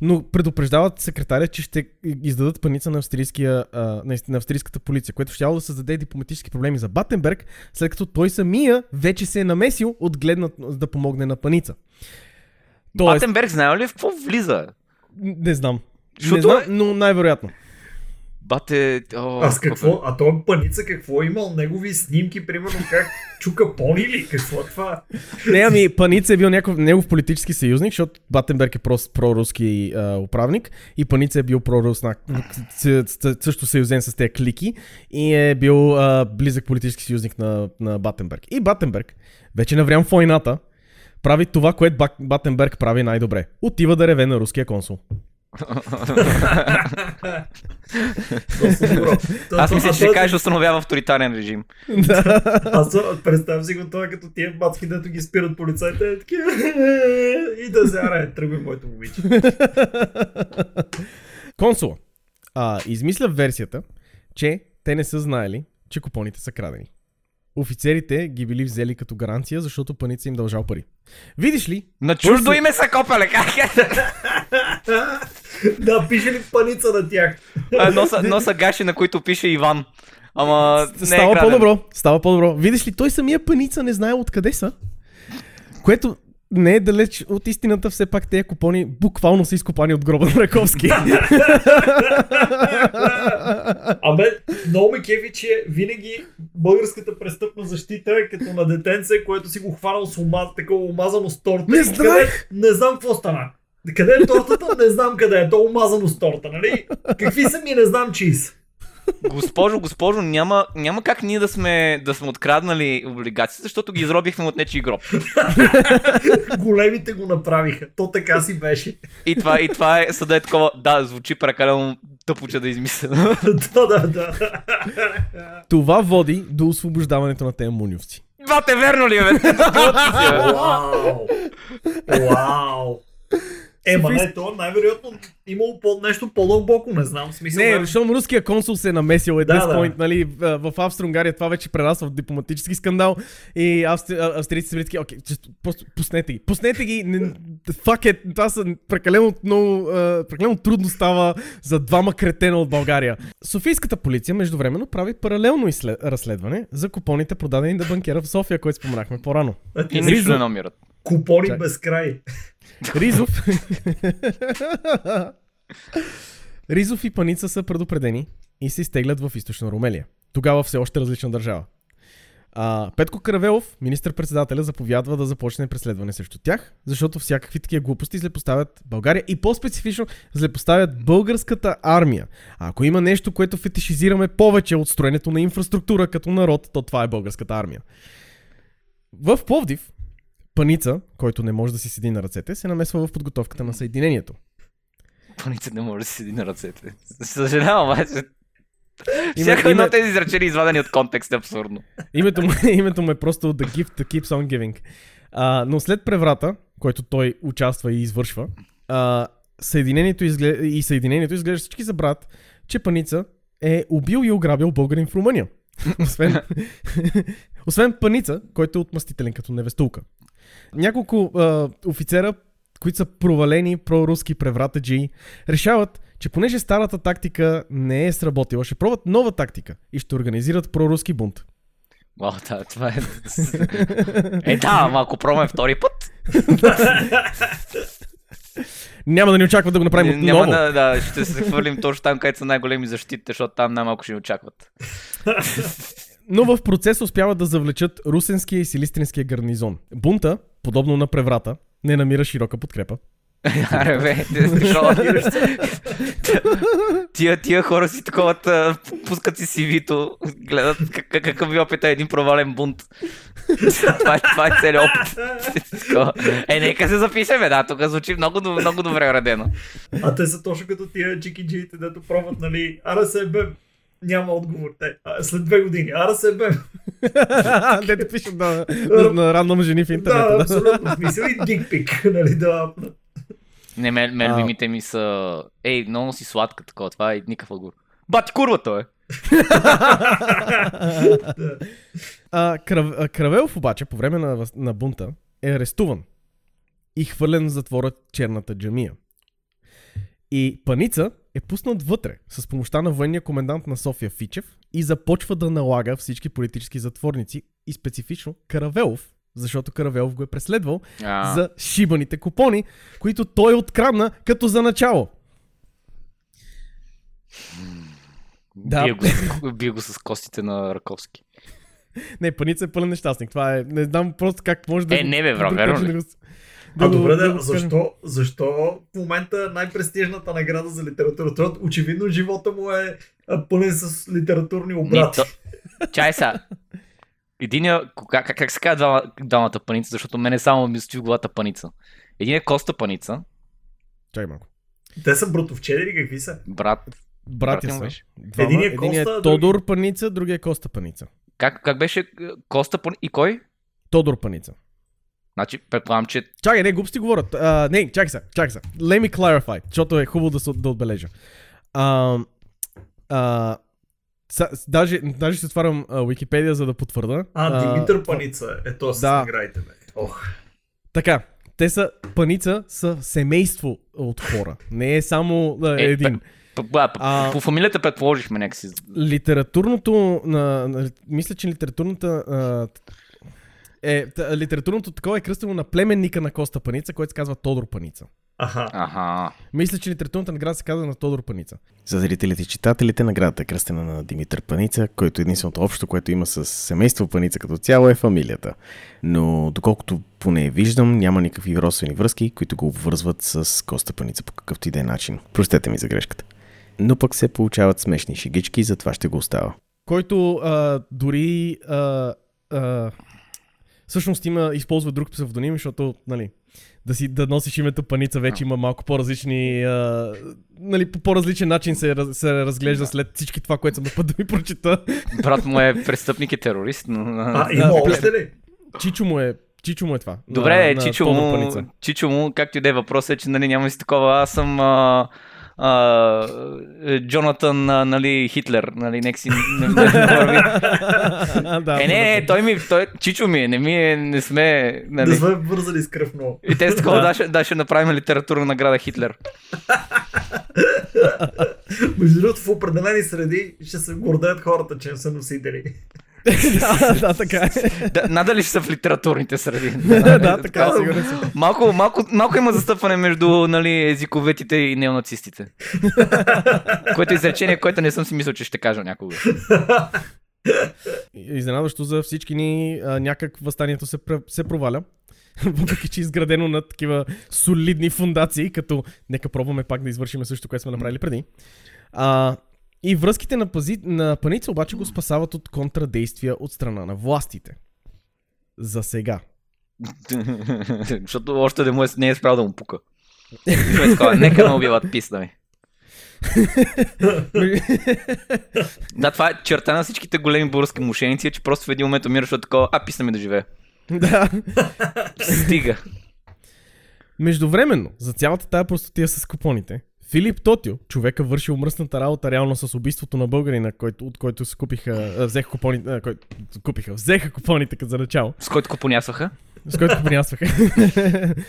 Но предупреждават секретаря, че ще издадат паница на, на австрийската полиция, което ще да създаде дипломатически проблеми за Батенберг, след като той самия вече се е намесил от гледна да помогне на паница. Тоест, Батенберг знае ли в какво влиза? Не знам. Защото не знам, е- но най-вероятно. Бате... О, Аз какво? А той паница какво е имал? Негови снимки, примерно как чука пони ли? Какво е това? Не, ами Паница е бил някакъв негов политически съюзник, защото Батенберг е просто проруски а, управник и Паница е бил проруснак, с- с- също съюзен с тези клики и е бил а, близък политически съюзник на, на Батенберг. И Батенберг, вече наврям в войната, прави това, което Бак- Батенберг прави най-добре. Отива да реве на руския консул. Аз мисля, че ще кажеш, установява авторитарен режим. Аз представям си го това, като тия бацки, дето ги спират полицайите, е и да зарае, тръгва моето момиче. Консула а, измисля версията, че те не са знаели, че купоните са крадени. Офицерите ги били взели като гаранция, защото паница им дължал пари. Видиш ли, На чуждо име са копале, как е? да, пише ли паница на тях? А, Носа, носа гаши, на които пише Иван. Ама не е става краден. по-добро, става по-добро. Видиш ли, той самия паница не знае откъде са, което не е далеч от истината, все пак тези купони буквално са изкопани от гроба на Раковски. Абе, много ме кефи, че винаги българската престъпна защита е като на детенце, което си го хванал с ума, такова омазано с торта. Не къде, не знам какво стана. Къде е тортата? Не знам къде е. То омазано с торта, нали? Какви са ми, не знам са. Госпожо, госпожо, няма, няма как ние да сме, да сме откраднали облигациите, защото ги изробихме от нечи гроб. Големите го направиха. То така си беше. И това, и това е съда е такова, да, звучи прекалено тъпо, че да измисля. да, да, да. Това води до освобождаването на тези мунювци. Бате, верно ли е, бе? Вау! Вау! Ема не, то най-вероятно имало по- нещо по-дълбоко, не знам. В Смисъл, Не, защото руския консул се е намесил at Да, this да. нали, в Австро-Унгария това вече прерасва в дипломатически скандал и австри... австрийците са такива, окей, просто пуснете ги, пуснете ги, не, fuck it, това са прекалено много, прекалено трудно става за двама кретена от България. Софийската полиция междувременно прави паралелно изслед... разследване за купоните продадени на банкера в София, който споменахме по-рано. И нищо не намират. Купони Чак. без край. Ризов. Ризов и Паница са предупредени и се изтеглят в източна Румелия. Тогава все още различна държава. А, Петко Каравелов, министър-председателя, заповядва да започне преследване срещу тях, защото всякакви такива глупости злепоставят България и по-специфично злепоставят българската армия. А ако има нещо, което фетишизираме повече от строенето на инфраструктура като народ, то това е българската армия. В Пловдив, Паница, който не може да си седи на ръцете, се намесва в подготовката на съединението. Паница не може да си седи на ръцете. Съжалявам, обаче. Име- Всяко едно име- от тези изречения извадени от контекст е абсурдно. Името му, името му е просто The Gift That Keeps On Giving. А, но след преврата, който той участва и извършва, а, съединението изглед... и съединението изглежда всички забравят, че Паница е убил и ограбил българин в Румъния. Освен, освен Паница, който е отмъстителен като невестулка. Няколко а, офицера които са провалени проруски превратаджи, решават, че понеже старата тактика не е сработила, ще пробват нова тактика и ще организират проруски бунт. Вау, да, това е... Е, да, ама ако пробваме втори път, Няма да ни очакват да го направим не- няма отново. да, да, ще се хвърлим точно там, където са най-големи защитите, защото там най-малко ще ни очакват. Но в процес успяват да завлечат русенския и силистринския гарнизон. Бунта, подобно на преврата, не намира широка подкрепа. Аре, бе, тия, тия хора си такова, та, пускат си CV-то, гледат как- как- какъв ви опит е един провален бунт. това, е, това е целият опит. Е, нека се запишеме, да, тук звучи много, много добре уредено. А те са точно като тия джикиджиите, дето пробват, нали, АРСБ. Няма отговор. Те, а, след две години. АРСБ. Дете пишат на, на, на рандом жени в Да, интернета. Да, абсолютно. Смисъл и дикпик, нали, да. Не, мен, мен А. любимите ми са... Ей, много си сладка такова, това е никакъв отговор. Бати курвата, е. А, Крав, а, Кравелов обаче по време на, на бунта е арестуван и хвърлен в затвора черната джамия. И Паница е пуснат вътре с помощта на военния комендант на София Фичев и започва да налага всички политически затворници и специфично Каравелов, защото Каравелов го е преследвал А, за шибаните купони, които той открадна като за начало. Да. Бия, го, бия го с костите на Раковски. Не, Паница е пълен нещастник. Това е, не знам просто как може да... Е, не бе, бро, да верно да го- А добре, да защо, защо в момента най-престижната награда за литература? Очевидно живота му е пълен с литературни Не, обрати. то... Чай са. Единия, как, как, как се казва двама, двамата паница, защото мене само ми стои в главата паница. Един е Коста Паница, Чакай малко. Те са братовчеди ли какви са? брат. Братя са. беше. Двама. Единият Единият Коста, е Тодор Паница, другия е Коста Паница. Как, как беше е, Коста Паница и кой? Тодор Паница. Значи, предполагам, че Чакай, не, глупости говорят. А, не, чакай се, чакай се. Let me clarify, защото е хубаво да, се, да отбележа. А, а, са, даже, даже ще отварям а, Википедия, за да потвърда. А, Димитър Паница е то с да. наградите, бе. Ох. Така, те са, паница са семейство от хора. Не е само а, Е, един. по, по, по, А- по фамилията предположихме някакси. Литературното, на, на, мисля, че литературната а, е, та, литературното такова е кръстено на племенника на Коста Паница, който се казва Тодор Паница. Аха. Аха. Мисля, че литературната награда се казва на Тодор Паница. За зрителите и читателите наградата е кръстена на Димитър Паница, който единственото общо, което има с семейство Паница като цяло е фамилията. Но доколкото поне виждам, няма никакви родствени връзки, които го обвързват с Коста Паница по какъвто и да е начин. Простете ми за грешката. Но пък се получават смешни шегички, затова ще го остава. Който а, дори а, а, всъщност има, използва друг псевдоним, защото, нали, да си да носиш името Паница вече има малко по-различни, а, нали, по по-различен начин се, се разглежда след всички това, което съм на път да ви прочита. Брат му е престъпник и терорист, но... А, има Да, още ли? Чичо му е, Чичо му е това. Добре, на, на, Чичо, му. Чичо му, както и да е въпросът е, че нали, няма си такова. Аз съм а, а, е, Джонатан, а, нали, Хитлер, нали, нека си... Не, не, не, е, не, не, той ми, той, Чичо ми е, не ми е, не сме, нали. сме вързали с кръв много. И те с такова, да, ще, да, ще направим литературна награда Хитлер. Между другото, в определени среди ще се гордеят хората, че не са носители. да, да, така е. Да, надали ще са в литературните среди. да, така е, сигурен съм. Малко, малко, малко има застъпване между нали, езиковетите и неонацистите. което е изречение, което не съм си мислил, че ще кажа някога. Изненадващо за всички ни, а, някак възстанието се, се проваля. Въпреки, че е изградено на такива солидни фундации, като нека пробваме пак да извършим също, което сме направили преди. А, и връзките на, пази, на паница обаче го спасават от контрадействия от страна на властите. За сега. Защото още да му е, не е справил да му пука. Е Нека ме убиват, писна ми. Да, това е черта на всичките големи български мошеници, е, че просто в един момент умираш от такова, а писна ми да живее. да. Стига. Междувременно, за цялата тая простотия с купоните, Филип Тотио, човека вършил мръсната работа реално с убийството на българина, който, от който се купиха, взеха купоните, който, купиха, взеха купоните като за начало, С който купонясваха. с който купонясваха,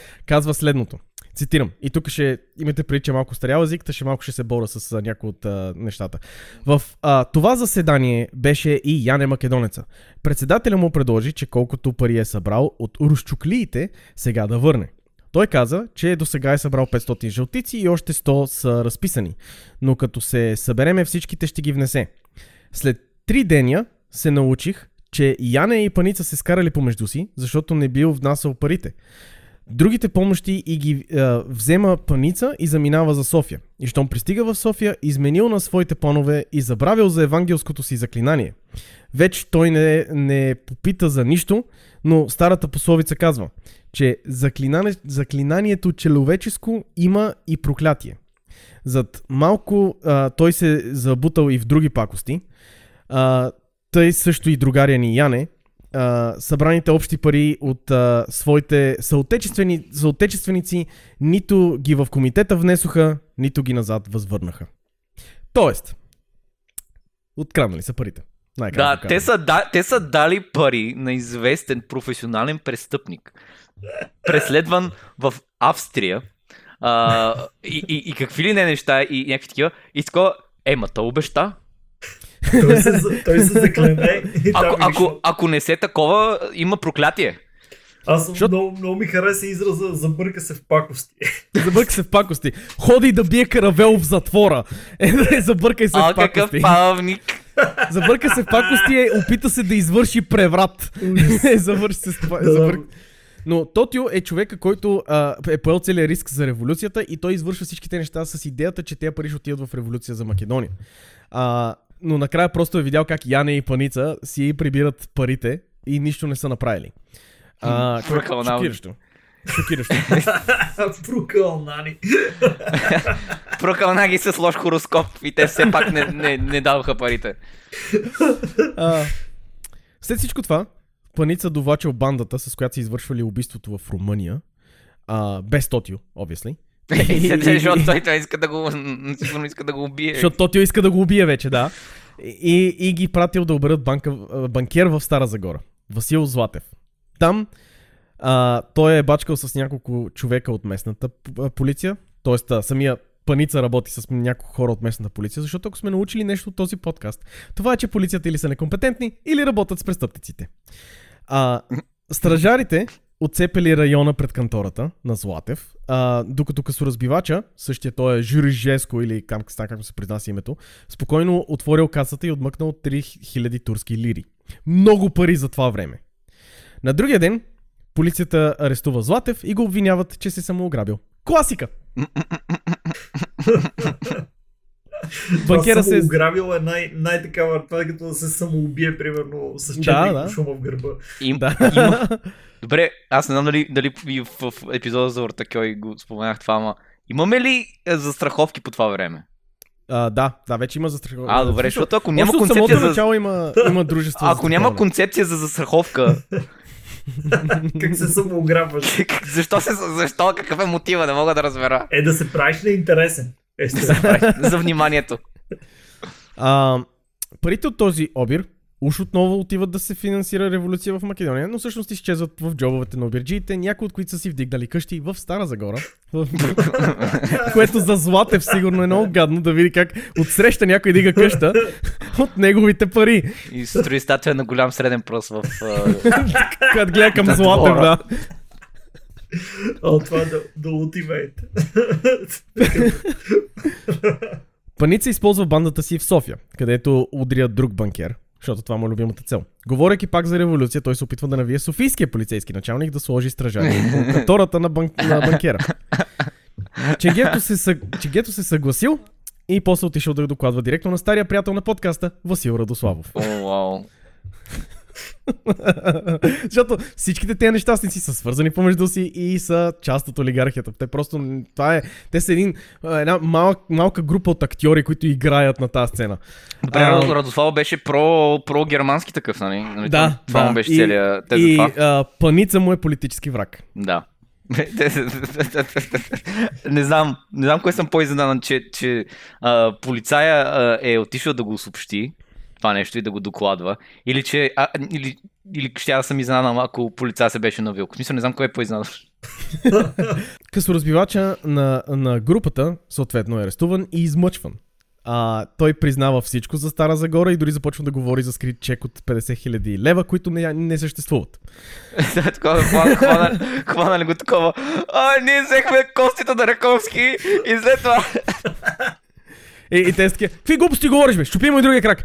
казва следното. Цитирам. И тук ще имате преди, че е малко старял език, ще малко ще се боря с а, някои от а, нещата. В а, това заседание беше и Яне Македонеца. Председателя му предложи, че колкото пари е събрал от рушчуклиите, сега да върне. Той каза, че до сега е събрал 500 жълтици и още 100 са разписани. Но като се събереме всичките ще ги внесе. След три деня се научих, че Яне и Паница се скарали помежду си, защото не бил внасял парите. Другите помощи и ги е, взема Паница и заминава за София. И щом пристига в София, изменил на своите планове и забравил за евангелското си заклинание. Вече той не, не попита за нищо, но старата пословица казва, че заклинане, заклинанието человеческо има и проклятие. Зад малко а, той се забутал и в други пакости. А, тъй също и другаря ни Яне, а, събраните общи пари от а, своите съотечествени, съотечественици нито ги в комитета внесоха, нито ги назад възвърнаха. Тоест, откраднали са парите. Да, те са, да, те са дали пари на известен професионален престъпник, преследван в Австрия. А, и, и, и какви ли не неща, и някакви такива. И такова, е, ма то обеща. Той се, той се заклене и там Ако, ако, ако не се такова, има проклятие. Аз съм Защото- много, много ми хареса израза забърка се в пакости. Забърка се в пакости. Ходи да бие каравел в затвора. Е, забъркай се А, в какъв пакости. павник. Забърка се в пакости е, опита се да извърши преврат. Е, Завърши се с па- Да, забърка. Но Тотио е човека, който а, е поел целият риск за революцията и той извършва всичките неща с идеята, че тези пари ще отидат в революция за Македония. А, но накрая просто е видял как Яне и Паница си прибират парите и нищо не са направили. А, Прокълнал. шокиращо. Шокиращо. Прукъл, Нани. Прокълна ги с лош хороскоп и те все пак не, не, не даваха парите. А, след всичко това, Паница довлачил бандата, с която са извършвали убийството в Румъния, а, без Тотио, obviously. Защото той, той иска да го, сигурно иска да го убие. Защото Тотио иска да го убие вече, да. И, и ги пратил да оберат банка, банкер в Стара Загора. Васил Златев. Там а, той е бачкал с няколко човека от местната полиция. Тоест, самия Паница работи с няколко хора от местната полиция, защото ако сме научили нещо от този подкаст, това е, че полицията или са некомпетентни, или работят с престъпниците. А, стражарите отцепили района пред кантората на Златев, а, докато късоразбивача, същия той е Жюри Жеско или как, как се произнася името, спокойно отворил касата и отмъкнал 3000 турски лири. Много пари за това време. На другия ден полицията арестува Златев и го обвиняват, че се самоограбил. Класика! Банкера Това се... самоограбил е най- най-такава, това е като да се самоубие, примерно, с четири Да, да. шума в гърба. Им, Да. има, Добре, аз не знам дали, дали в, в епизода за Ортакьой го споменах това, ама имаме ли е, застраховки по това време? а, да, да, вече има застраховка. А, добре, защото ако няма Още концепция самото за... начало има, има дружество Ако няма концепция за застраховка, Как се самоограбваш? защо, се, защо, какъв е мотива, не мога да разбера. Е, да се правиш на интересен. Естествено. За вниманието. А, парите от този обир уж отново отиват да се финансира революция в Македония, но всъщност изчезват в джобовете на обирджиите, някои от които са си вдигнали къщи в Стара Загора. Което за Златев сигурно е много гадно да види как отсреща някой дига къща от неговите пари. И строи статуя на голям среден пръст в... Когато гледа към Златев, да. О, това е да, да ultimate. Паница използва бандата си в София, където удря друг банкер, защото това му е любимата цел. Говорейки пак за революция, той се опитва да навие софийския полицейски началник да сложи стражари по кантората на, банк, на банкера. Чегето се, съг... Чегето се съгласил и после отишъл да го докладва директно на стария приятел на подкаста Васил Радославов. О, вау. Защото всичките тези нещастници са свързани помежду си и са част от олигархията. Те просто, това е, те са един, една малък, малка група от актьори, които играят на тази сцена. Добре, А, Радослава беше про, про-германски такъв, нали? Нали, Да, това, да. му беше целият тез за И това. а, паница му е политически враг. Да. не знам, не знам кой съм по-изненадан, че, че а, полицая а, е отишъл да го съобщи това нещо и да го докладва. Или че, а, или, или ще да съм изненадан, ако полица се беше навил. В смисъл не знам кое е по-изненадващо. Късоразбивача на, на групата, съответно е арестуван и измъчван. А, той признава всичко за Стара Загора и дори започва да говори за скрит чек от 50 000 лева, които не, не съществуват. Да, такова, хвана- хванали, хванали го такова. А, ние взехме костите на Раковски и след това... И, и те са такива, какви глупости говориш, бе? Щупи му и другия крак.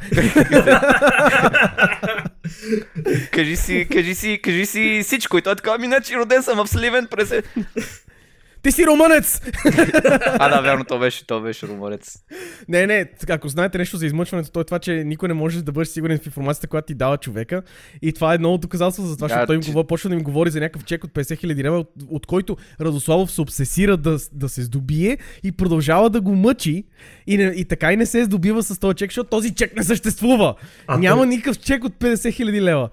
кажи си, кажи си, кажи си всичко. И той е така, ами значи роден съм в Сливен през... Ти си румънец! А, да, вярно, то беше, то беше руморец. Не, не, ако знаете нещо за измъчването, то е това, че никой не може да бъде сигурен в информацията, която ти дава човека. И това е много доказателство за това, Да, защото той им че- говори, почва да им говори за някакъв чек от 50 000 лева, от, от който Радославов се обсесира да, да се здобие и продължава да го мъчи. И, не, и така и не се здобива с този чек, защото този чек не съществува. А Няма никакъв чек от 50 000 лева.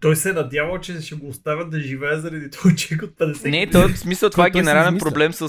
Той се е надявал, че ще го оставят да живее заради този чек от 50 Не, то, в смисъл, това е генерален проблем с,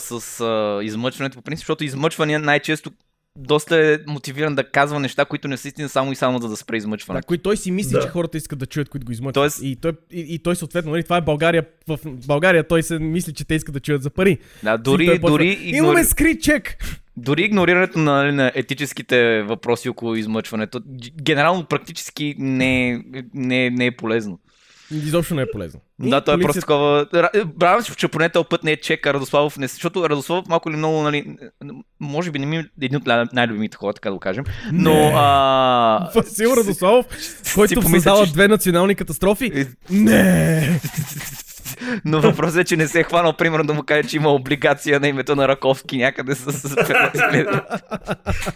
с а, измъчването по принцип, защото измъчвания най-често доста е мотивиран да казва неща, които не са истина само и само за да спре На измъчването. които той си мисли, Да. че хората искат да чуят, които го измъчват. Тоест- И, той, и, и той съответно, нали, това е България. В България той се мисли, че те искат да чуят за пари. Да, И дори, почва, дори, Имаме игнори... скрит чек! дори игнорирането на, нали, на етическите въпроси около измъчването, генерално практически не, е- не, е- не е полезно. Изобщо не е полезно. И Да, той е просто такова. Ра- Бравам се, че поне този път не е чек, а Радославов не. Защото Радославов малко или много, нали, може би не ми е един от най- най-любимите хора, така да го кажем. Но. А... Васил Радославов, си който помисля, създава че- две национални катастрофи. Е, Не! Но въпросът е, че не се е хванал, примерно, да му каже, че има облигация на името на Раковски някъде с, с 15 лева,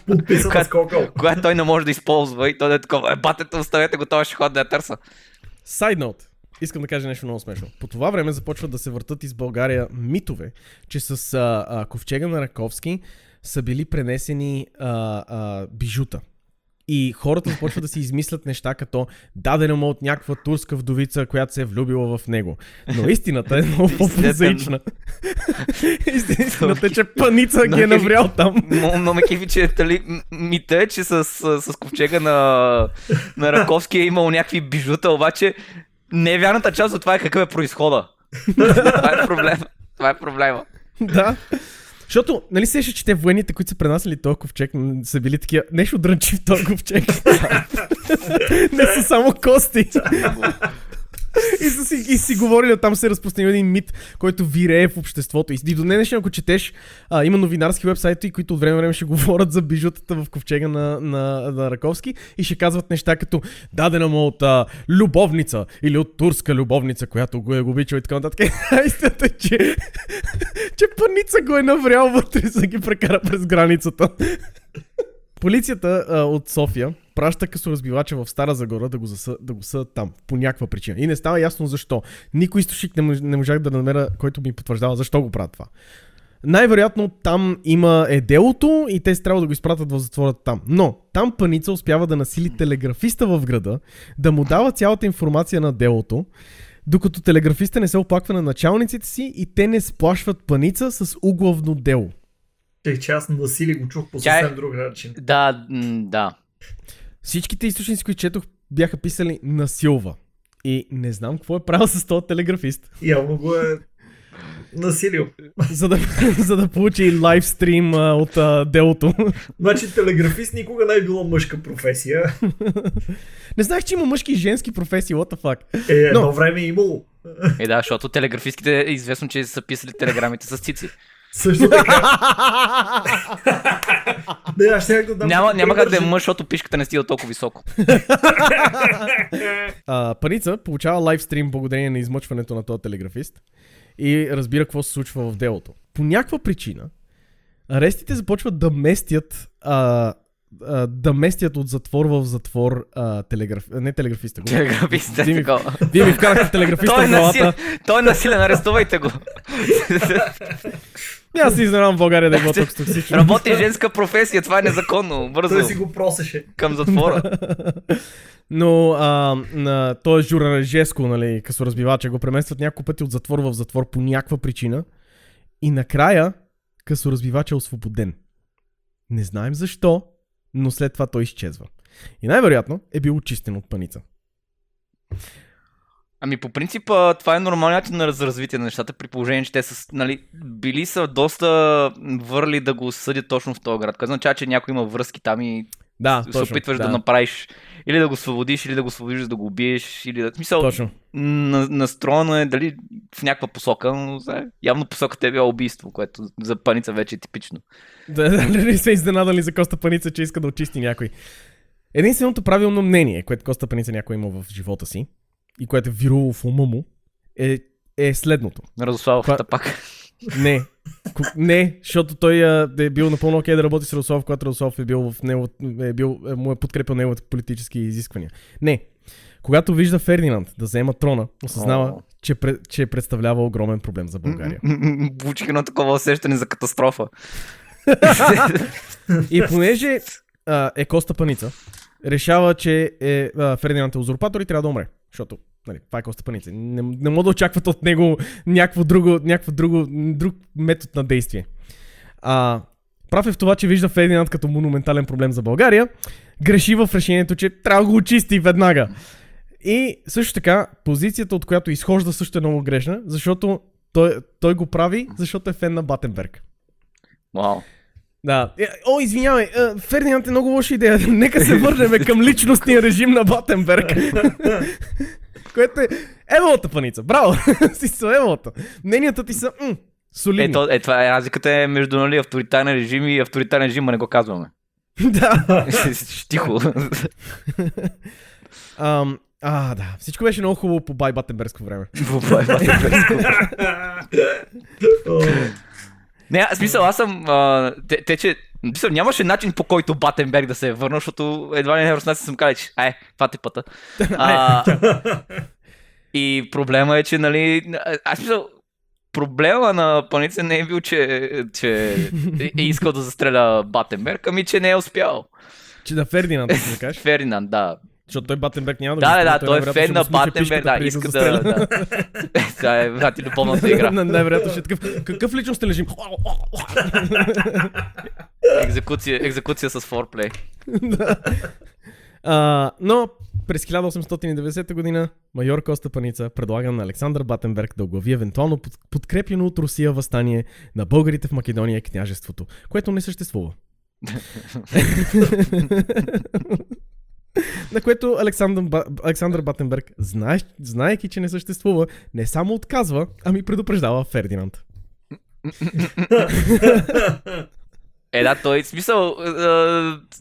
подписан Кът- с кокъл. която той не може да използва и той да е такова, е, батето, оставете го, той ще ходи да я търса. Side note. Искам да кажа нещо много смешно. По това време започват да се въртат из България митове, че с а, а, ковчега на Раковски са били пренесени а, а, бижута. И хората започват да си измислят неща като дадено му от някаква турска вдовица, която се е влюбила в него. Но истината е много по-прозаична. истината е, че паница ги е наврял там. Но, ме кефи, че тали, м- мита е, че с, ковчега на, на Раковски е имал някакви бижута, обаче невярната част от това е какъв е происхода. това е проблема. Това е проблема. Да. Защото, нали се че те военните, които са пренасяли този ковчег, са били такива, нещо дрънчи в този ковчег. Не са само кости. И, си, и си говорили, оттам се е разпространил един мит, който вирее в обществото. И, и до днес, ако четеш, а, има новинарски вебсайти, които от време на време ще говорят за бижутата в ковчега на, на, на Раковски и ще казват неща като дадена му от а, любовница или от турска любовница, която го е обичал и така нататък. Истината е, че, че паница го е наврял вътре, за да ги прекара през границата. Полицията а, от София праща късоразбивача в Стара Загора да го, заса, да го съдат там, по някаква причина. И не става ясно защо. Никой източник не, мож, не можах да намеря, който ми потвърждава защо го правят това. Най-вероятно там има е делото и те си трябва да го изпратят в затвора там. Но там Паница успява да насили телеграфиста в града, да му дава цялата информация на делото, докато телеграфиста не се оплаква на началниците си и те не сплашват Паница с углавно дело. Тъй, че аз насили го чух по е- съвсем друг начин. Да, да. Всичките източници, които четох, бяха писали насилва. И не знам какво е правил с този телеграфист, Явно го е насилил. за да, за да получи лайвстрим а, от а, делото. Значи телеграфист никога не е била мъжка професия. не знаех, че има мъжки и женски професии, what the fuck. Е, едно Но- време е имало. Е, да, защото телеграфистките е известно, че са писали телеграмите с цици. Също така. Не, аз ще да дам Няма, няма как да е мъж, защото пишката не стига толкова високо. А, Паница получава лайвстрим благодарение на измъчването на този телеграфист и разбира какво се случва в делото. По някаква причина, арестите започват да местят а, а, да местят от затвор в затвор а, телеграф... не телеграфиста. го- Телеграфистът Вие ми, вие ми вкарахте телеграфиста Той е в главата. насилен, той е насилен, арестувайте го. Няма се изненадам в България да е било толкова токсично. Работи женска професия, това е незаконно. Бързо Той си го просеше. към затвора. Но а, на, той е Журажеско, нали, късоразбивача, го преместват няколко пъти от затвор в затвор по някаква причина. И накрая късоразбивача е освободен. Не знаем защо, но след това той изчезва. И най-вероятно е бил очистен от паница. Ами по принцип това е нормалният на раз- развитие на нещата, при положение, че те са, нали, били са доста върли да го съдят точно в този град. Което означава, че някой има връзки там и Да, се точно. опитваш да. направиш или да го свободиш, или да го свободиш, за да го убиеш, или да... В Смисъл, Точно. на, настроено е дали в някаква посока, но знае, явно посоката е била убийство, което за паница вече е типично. Да, да, не се изненадали за Коста Паница, че иска да очисти някой. Единственото правилно мнение, което Коста Паница някой има в живота си и което е вируло в ума му, е, е следното. Радославовата Ква- пак. Не. Не, защото той а, е бил напълно окей да работи с Радослав, когато Радослав е бил в него, е бил, е, му е подкрепил неговите политически изисквания. Не. Когато вижда Фердинанд да взема трона, осъзнава, О. че, че представлява огромен проблем за България. Получих едно такова усещане за катастрофа. И понеже а, е Коста Паница, решава, че е, а, Фердинанд е узурпатор и трябва да умре. Защото, нали, това е Коста Паница. Не, не мога да очакват от него някакво друго, някакво друго, друг метод на действие. А, прав е в това, че вижда Фердинанд като монументален проблем за България. Греши в решението, че трябва да го очисти веднага. И също така, позицията, от която изхожда, също е много грешна, защото той, той го прави, защото е фен на Батенберг. Вау. Да. Е, О, извинявай, е, Фердинанд е много лоша идея. Нека се върнем към личностния режим на Батенберг. Което е еволата паница. Браво! си са еволата. Мненията ти са м, солидни. Ето, е, това е разликата е между нали, авторитарен режим и авторитарен режим, а не го казваме. да. Тихо. Ам, а, да. Всичко беше много хубаво по бай Батенбергско време. Не, аз смисъл, аз съм... А, те, те, че... Мисъл, нямаше начин по който Батенберг да се е върнал, защото едва ли не руснаци съм казали, че ай, това ти пъта. А, и проблема е, че, нали... Аз мисъл, проблема на паница не е бил, че, че е искал да застреля Батенберг, ами че не е успял. Че да Фердинанд, да кажеш. Фердинанд, да. Защото той Батенберг няма да Да, го да, да, застрели, той е фен на Батенберг, да, иска да... да. Това е врати любовната игра. На- Най-вероятно ще е такъв. Какъв личностен режим? Екзекуция, екзекуция с форплей. А, но през 1890 година майор Коста Паница предлага на Александър Батенберг да оглави евентуално под, подкрепено от Русия възстание на българите в Македония и княжеството, което не съществува. на което Александър. Александър Батенберг, знае... знаеки, че не съществува, не само отказва, ами предупреждава Фердинанд. Е, да, той смисъл. Е,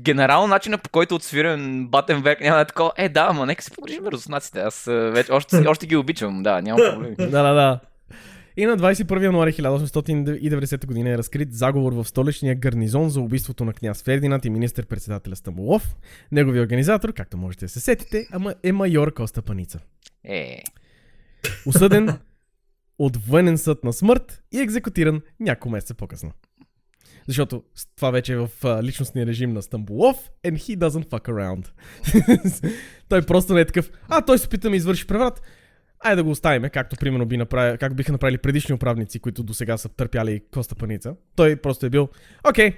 генерално начина по който отсвирен Батенберг няма е такова. Е, да, ама нека се погрижим руснаците. Аз е, вече още, още ги обичам. Да, няма проблем. Да, да, да. И на 21 януари 1890 година е разкрит заговор в столичния гарнизон за убийството на княз Фердинанд и министър-председателя Стамбулов. Неговият организатор, както можете да се сетите, ама е майор Коста Паница. Е. Осъден от военен съд на смърт и екзекутиран няколко месеца по-късно. Защото това вече е в личностния режим на Стамбулов and he doesn't fuck around. той просто не е такъв, а той се опита да ми извърши преврат, Айде да го оставим, както примерно би направи, как биха направили предишни управници, които до сега са търпяли Коста Паница. Той просто е бил, окей,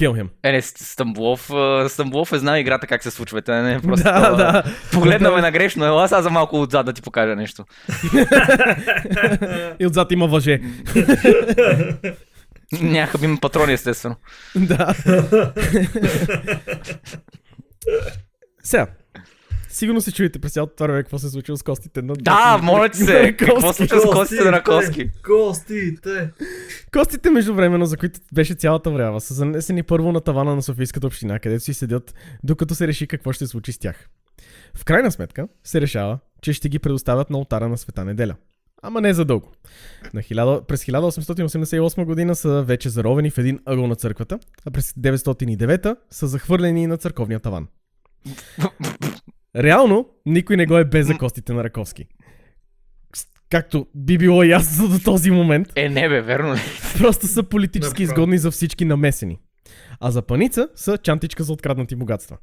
kill him. Е, не, Стамбулов, е, Стамбулов е знал играта как се случва. Те не е просто. Да, да. Погледна ме на грешно. Ела сега за малко отзад да ти покажа нещо. И отзад има въже. Някакъв има патрони, естествено. да. Сега. Сигурно се чуете през цялото това време какво се е случило с костите на... Да, моля ти се. Какво се случва с костите на Раковски? Костите! Костите междувременно, за които беше цялата врява, са занесени първо на тавана на Софийската община, където си седят, докато се реши какво ще се случи с тях. В крайна сметка се решава, че ще ги предоставят на алтара на Света неделя. Ама не за дълго. На 1000, през 1888 година са вече заровени в един ъгъл на църквата, а през 909 са захвърлени на църковния таван. Реално, никой не го е без за костите на Раковски. Както би било ясно до този момент. Е, не бе, верно ли? Просто са политически изгодни за всички намесени. А за паница са чантичка за откраднати богатства.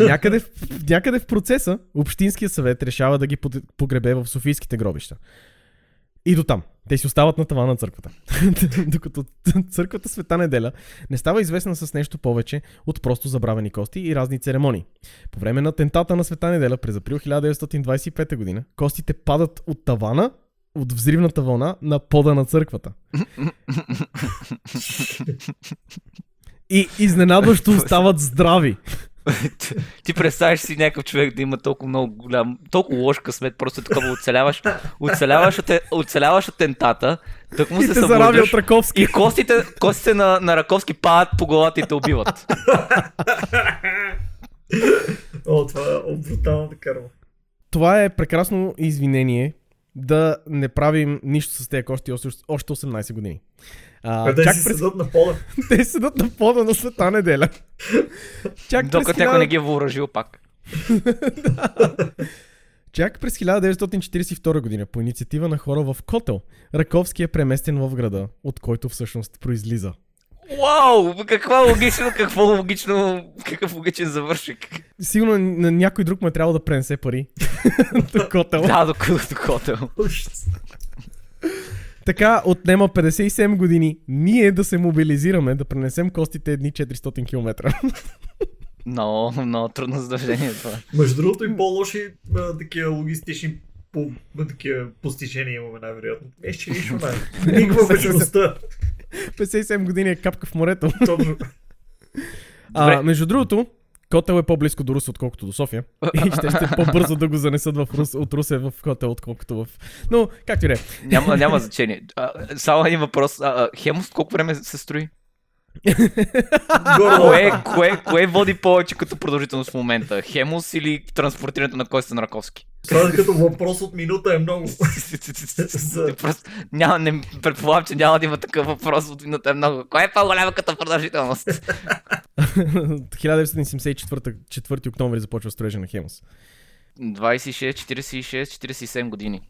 някъде, в, някъде в процеса Общинския съвет решава да ги погребе в Софийските гробища. И до там. Те си остават на тавана на църквата. Докато църквата Света неделя не става известна с нещо повече от просто забравени кости и разни церемонии. По време на тентата на Света неделя през април 1925 година, костите падат от тавана от взривната вълна на пода на църквата. И изненадващо остават здрави. Ти представяш си някакъв човек да има толкова много голям, толкова лош късмет, просто такова оцеляваш, оцеляваш, от, оцеляваш от тентата, так му И се Раковски. и костите, костите на, на Раковски падат по главата и те убиват. О, това е да карва. Това е прекрасно извинение да не правим нищо с тези кости още 18 години. А, Къде чак си през... седат на пода? Те седат на пода на света неделя. Чак през, Докато някой не ги е въоръжил пак. Чак през 1942 година по инициатива на хора в Котел, Раковски е преместен в града, от който всъщност произлиза. Вау! Какво логично, какво логично, какъв логичен завършик. Сигурно на някой друг му е трябвало да пренесе пари. До Котел. Да, до, до хотел. Така отнема 57 години ние да се мобилизираме, да пренесем костите едни 400 км. Много, много трудно задължение това. Между другото и по-лоши а, такива логистични по, такива постижения имаме най-вероятно. Не, ще нищо не. Никаква вечността. 57 години е капка в морето. Точно. А, между другото, Котел е по-близко до Русе, отколкото до София. И ще, ще по-бързо да го занесат в Рус, от Русе в Котел, отколкото в... Но, както и да е. Няма, няма значение. А, само един въпрос. А, а, Хемус колко време се строи? Кое, кое, кое води повече като продължителност в момента? Хемус или транспортирането на Костя на Раковски? Това е като въпрос от минута е много. Просто, няма, не, предполагам, че няма да има такъв въпрос от минута е много. Кое е по-голяма като продължителност? 1974 4 октомври започва строежа на Хемус. 26, 46, 47 години.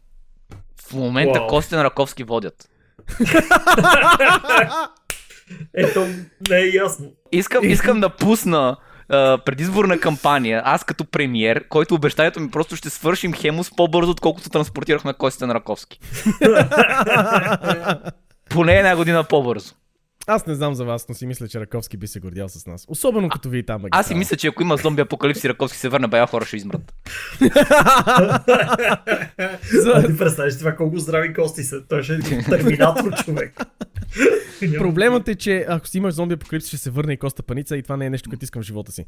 В момента Уау. Костя на Раковски водят. Ето, не е ясно. Искам, искам да пусна а, предизборна кампания, аз като премиер, който обещанието ми просто ще свършим Хемус по-бързо, отколкото транспортирахме Костя на Раковски. Поне една година по-бързо. Аз не знам за вас, но си мисля, че Раковски би се гордял с нас. Особено като ви там Аз си мисля, че ако има зомби апокалипси, Раковски се върне, бая хора ще измрат. А ти представиш това колко здрави кости са. Той ще е терминатор човек. Проблемът е, че ако си имаш зомби апокалипс, ще се върне и Коста Паница и това не е нещо, което искам в живота си.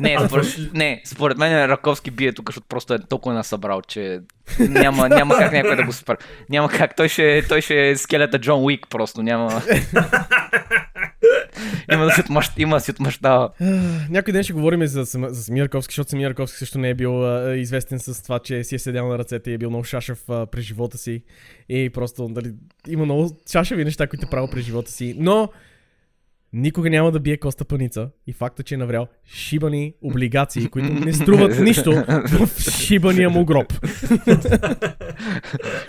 Не, според, не, според мен Раковски бие тук, защото просто е толкова насъбрал, че няма, няма как някой да го спра. Няма как, той ще, той ще е скелета Джон Уик просто, няма... има да си отмъщ, да. Някой ден ще говорим за, за самия Раковски, защото самия Раковски също не е бил а, известен с това, че си е седял на ръцете и е бил много шашев а, през живота си. И просто, дали, има много шашеви неща, които е правил през живота си. Но никога няма да бие Коста Паница. И факта, че е наврял шибани облигации, които не струват нищо в шибания му гроб.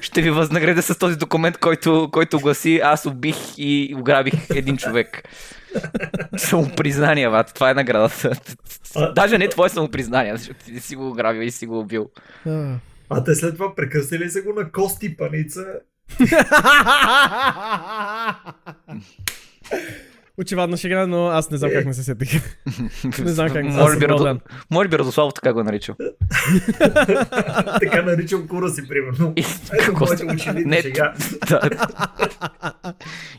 Ще ви възнаградя с този документ, който, който гласи аз убих и ограбих един човек. Самопризнание, бат. Това е наградата. А- Даже не твое самопризнание, защото ти си го ограбил и си го убил. А. А те след това прекъснали са го на кости паница. Очевадно шега, но аз не знам как не се сетих. Не знам как не дан. Може би Радославов така го е наричал. така наричам кура си, примерно. Ето моите шега. да.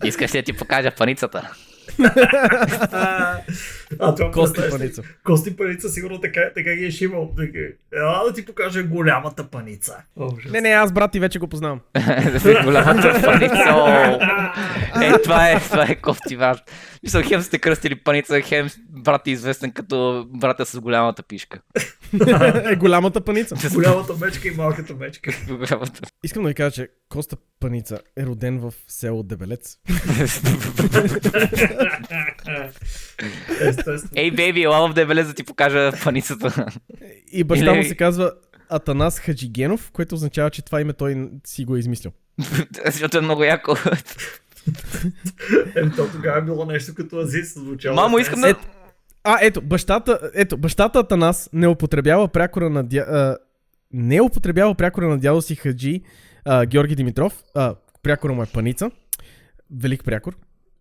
Искаш ли да ти покажа паницата? А, това Кости? Паница. Кости паница сигурно така, така ги е шимал. Ела да ти покажа голямата паница. О. Не, не, аз брат ти вече го познавам. Голямата паница. Е, това е, това е кофти, брат. Мисля, хем сте кръстили паница, хем брат е известен като брата с голямата пишка. е голямата паница. Голямата мечка и малката мечка. Голямата. Искам да ви кажа, че Коста Паница е роден в село Дебелец. Ей, бейби, ела в дебеле да ти покажа паницата. И баща му се казва Атанас Хаджигенов, което означава, че това име той си го е измислил. Защото е много яко. Ем, то тогава е било нещо като азис звучало. Мамо, искам да... А, ето, бащата, ето, бащата Атанас не употребява прякора на дя... не употребява прякора на дядо си Хаджи а, Георги Димитров, а, прякора му е Паница, велик прякор,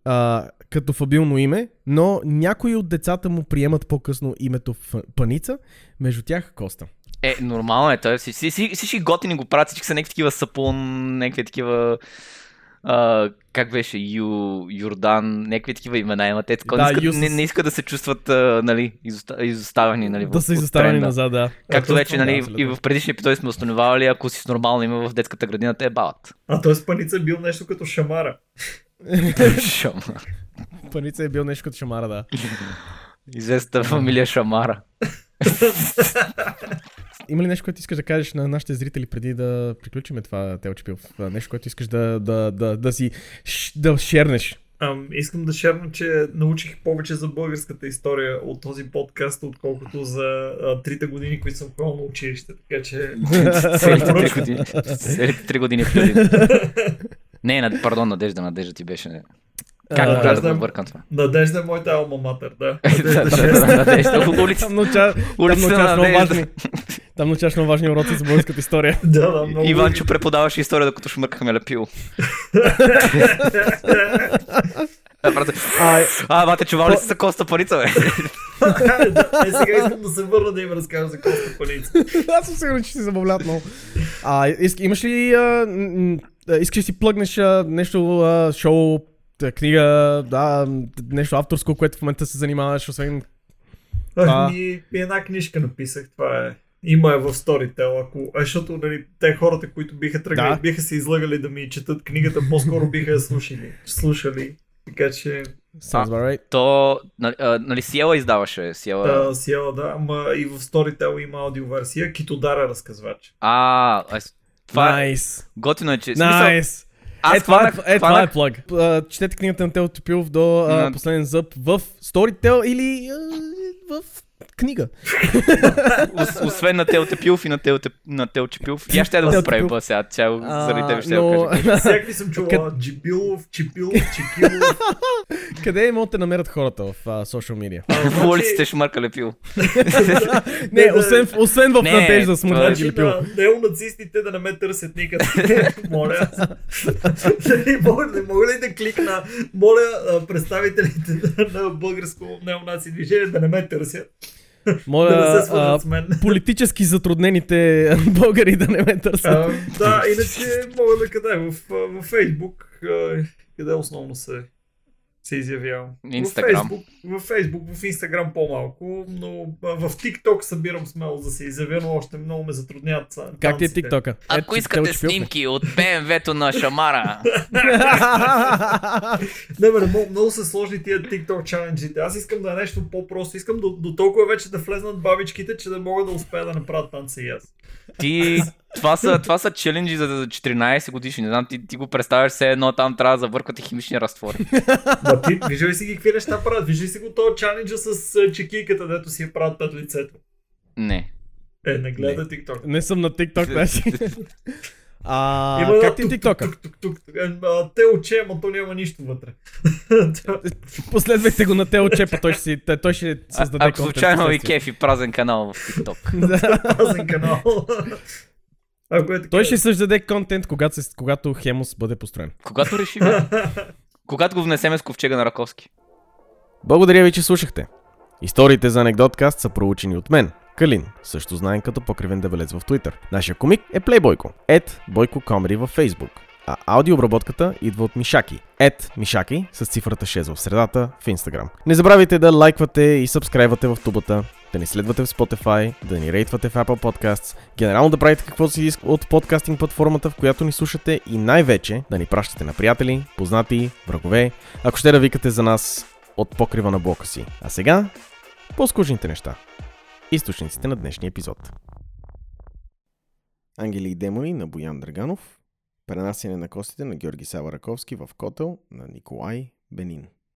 а, като фабилно име, но някои от децата му приемат по-късно името Паница, между тях Коста. Е, нормално е. Той, всички, всички, всички готини го правят, всички са някакви такива сапун, някакви такива... А, как беше? Ю, Йордан, някакви такива имена имат. Те така Да, не, искат, Юсус. не, не искат да се чувстват а, нали, изоста, изоставени. Нали, Да в- са изоставени тренда. назад, да. Както А, вече, точно, нали, да, и в предишни епизоди сме установявали, ако си с нормално име в детската градина, те бават. А т.е. паница е бил нещо като шамара. Шама. Паница е бил нещо като шамара, да. Известната фамилия Шамара. Има ли нещо, което искаш да кажеш на нашите зрители преди да приключиме това Телчепил? Нещо, което искаш да, да, да, да си да шернеш? Ам, искам да шерна, че научих повече за българската история от този подкаст, отколкото за а, трите години, които съм ходил на училище. Така че... Целите три години. Целите три години. Не, пардон, Надежда, Надежда ти беше. Как А, можа да бъркам това? Надежда е моята алма матер, да. Да, Надежда да, Надежда. Улица. Там науча, там Улица научаваш на много Надежда. важни. Там научаваш много важни уроци за българската история. Да, да, много. Иванчо преподаваше история, докато шмъркахме лепил. А, брате, А, А, бате, чувал ли си за Коста Парица, бе? Е, сега искам да се върна да им разкажа за Коста Паница. аз съм сигурен, че си забавляват много. А, имаш ли... Искаш ли си плъгнеш нещо, шоу, книга, да, нещо авторско, което в момента се занимаваш, освен... А. Ами, една книжка написах, това е. Има е в Storytel, ако... Защото нали, те хората, които биха тръгнали, Да. биха се излагали да ми четат книгата, по-скоро биха я слушали. слушали. Така че, Sounds about right. То, нали, нали Сиела издаваше? Сиела... да, сиела, да, ама и в Storytel има аудиоверсия, Китодара разказвач. А, аз- това е Найс. готино е, че... смисъл, Найс. Аз Е, това е, хванах- е, това е. А, Четете книгата на Тео Топилов до а, последен зъб в Storytel или а, в книга. Ос- Освен на Тел Тепилов и на Тел, Теп- на Тел Чепилов. И аз ще да го Тепилов. ба сега. Тя заради теб ще но... го кажа. Всякакви съм чувал. Джибилов, Чипилов, Чикилов. Къде могат да намерят хората в а, social media? В улиците шмърка лепил. Не, освен, освен в надежда това е Значи ги лепил. на неонацистите да не ме търсят никъде. моля. Мога, не мога ли да кликна? Моля представителите на българско неонаци движение да не ме търсят. Да не Моля, се а, свържат с мен. политически затруднените българи да не ме търсят. А, да, иначе мога да къде? В, в Фейсбук. а, Къде основно се, се изявявам? Инстаграм. В Фейсбук, в Фейсбук, в Инстаграм по-малко, но в ТикТок събирам смело да се изявя, но още много ме затрудняват а, Как ти е танците. тиктока? Ако искате снимки от БМВ-то на Шамара, Не, бе, много, много са сложни тия TikTok чаленджите. Аз искам да е нещо по-просто. Искам до, до толкова вече да влезнат бабичките, че да мога да успея да направя танца и аз. Ти... Това са, това са челенджи за за 14 годишни. Не знам, ти, ти го представяш все едно, там трябва да завърквате химични разтвори. Ма ти, виждай ли си ги какви неща правят? Виждай си го този чаленджа с чекийката, дето си я правят пред лицето. Не. Е, не гледай TikTok. Не съм на TikTok, значи. А, Има как ти тиктока? Тук, тук, тук, тук. Е, а, Те оче, ама то няма нищо вътре. Последвайте го на Тео Чепа, той ще, си, той- ще създаде ако случайно ви кефи празен канал в TikTok. Да. Пазен канал. Ако е така. Той ще създаде контент, когато, когато Хемос бъде построен. Когато реши. Когато го внесеме с ковчега на Раковски. Благодаря ви, че слушахте. Историите за анекдоткаст са проучени от мен, Калин, също знаем като покривен дебелец в Twitter. Нашия комик е Плейбойко, ед Бойко Комери във Facebook. А аудиообработката идва от Мишаки. Ед Мишаки с цифрата 6 в средата в Instagram. Не забравяйте да лайквате и сабскрайбвате в тубата, да ни следвате в Spotify, да ни рейтвате в Apple Podcasts, генерално да правите каквото си иска от подкастинг платформата, в която ни слушате и най-вече да ни пращате на приятели, познати, врагове, ако ще да викате за нас от покрива на блока си. А сега, по-скучните неща. Източниците на днешния епизод. Ангели и демони на Боян Драганов. Пренасяне на костите на Георги Сава Раковски в котел на Николай Бенин.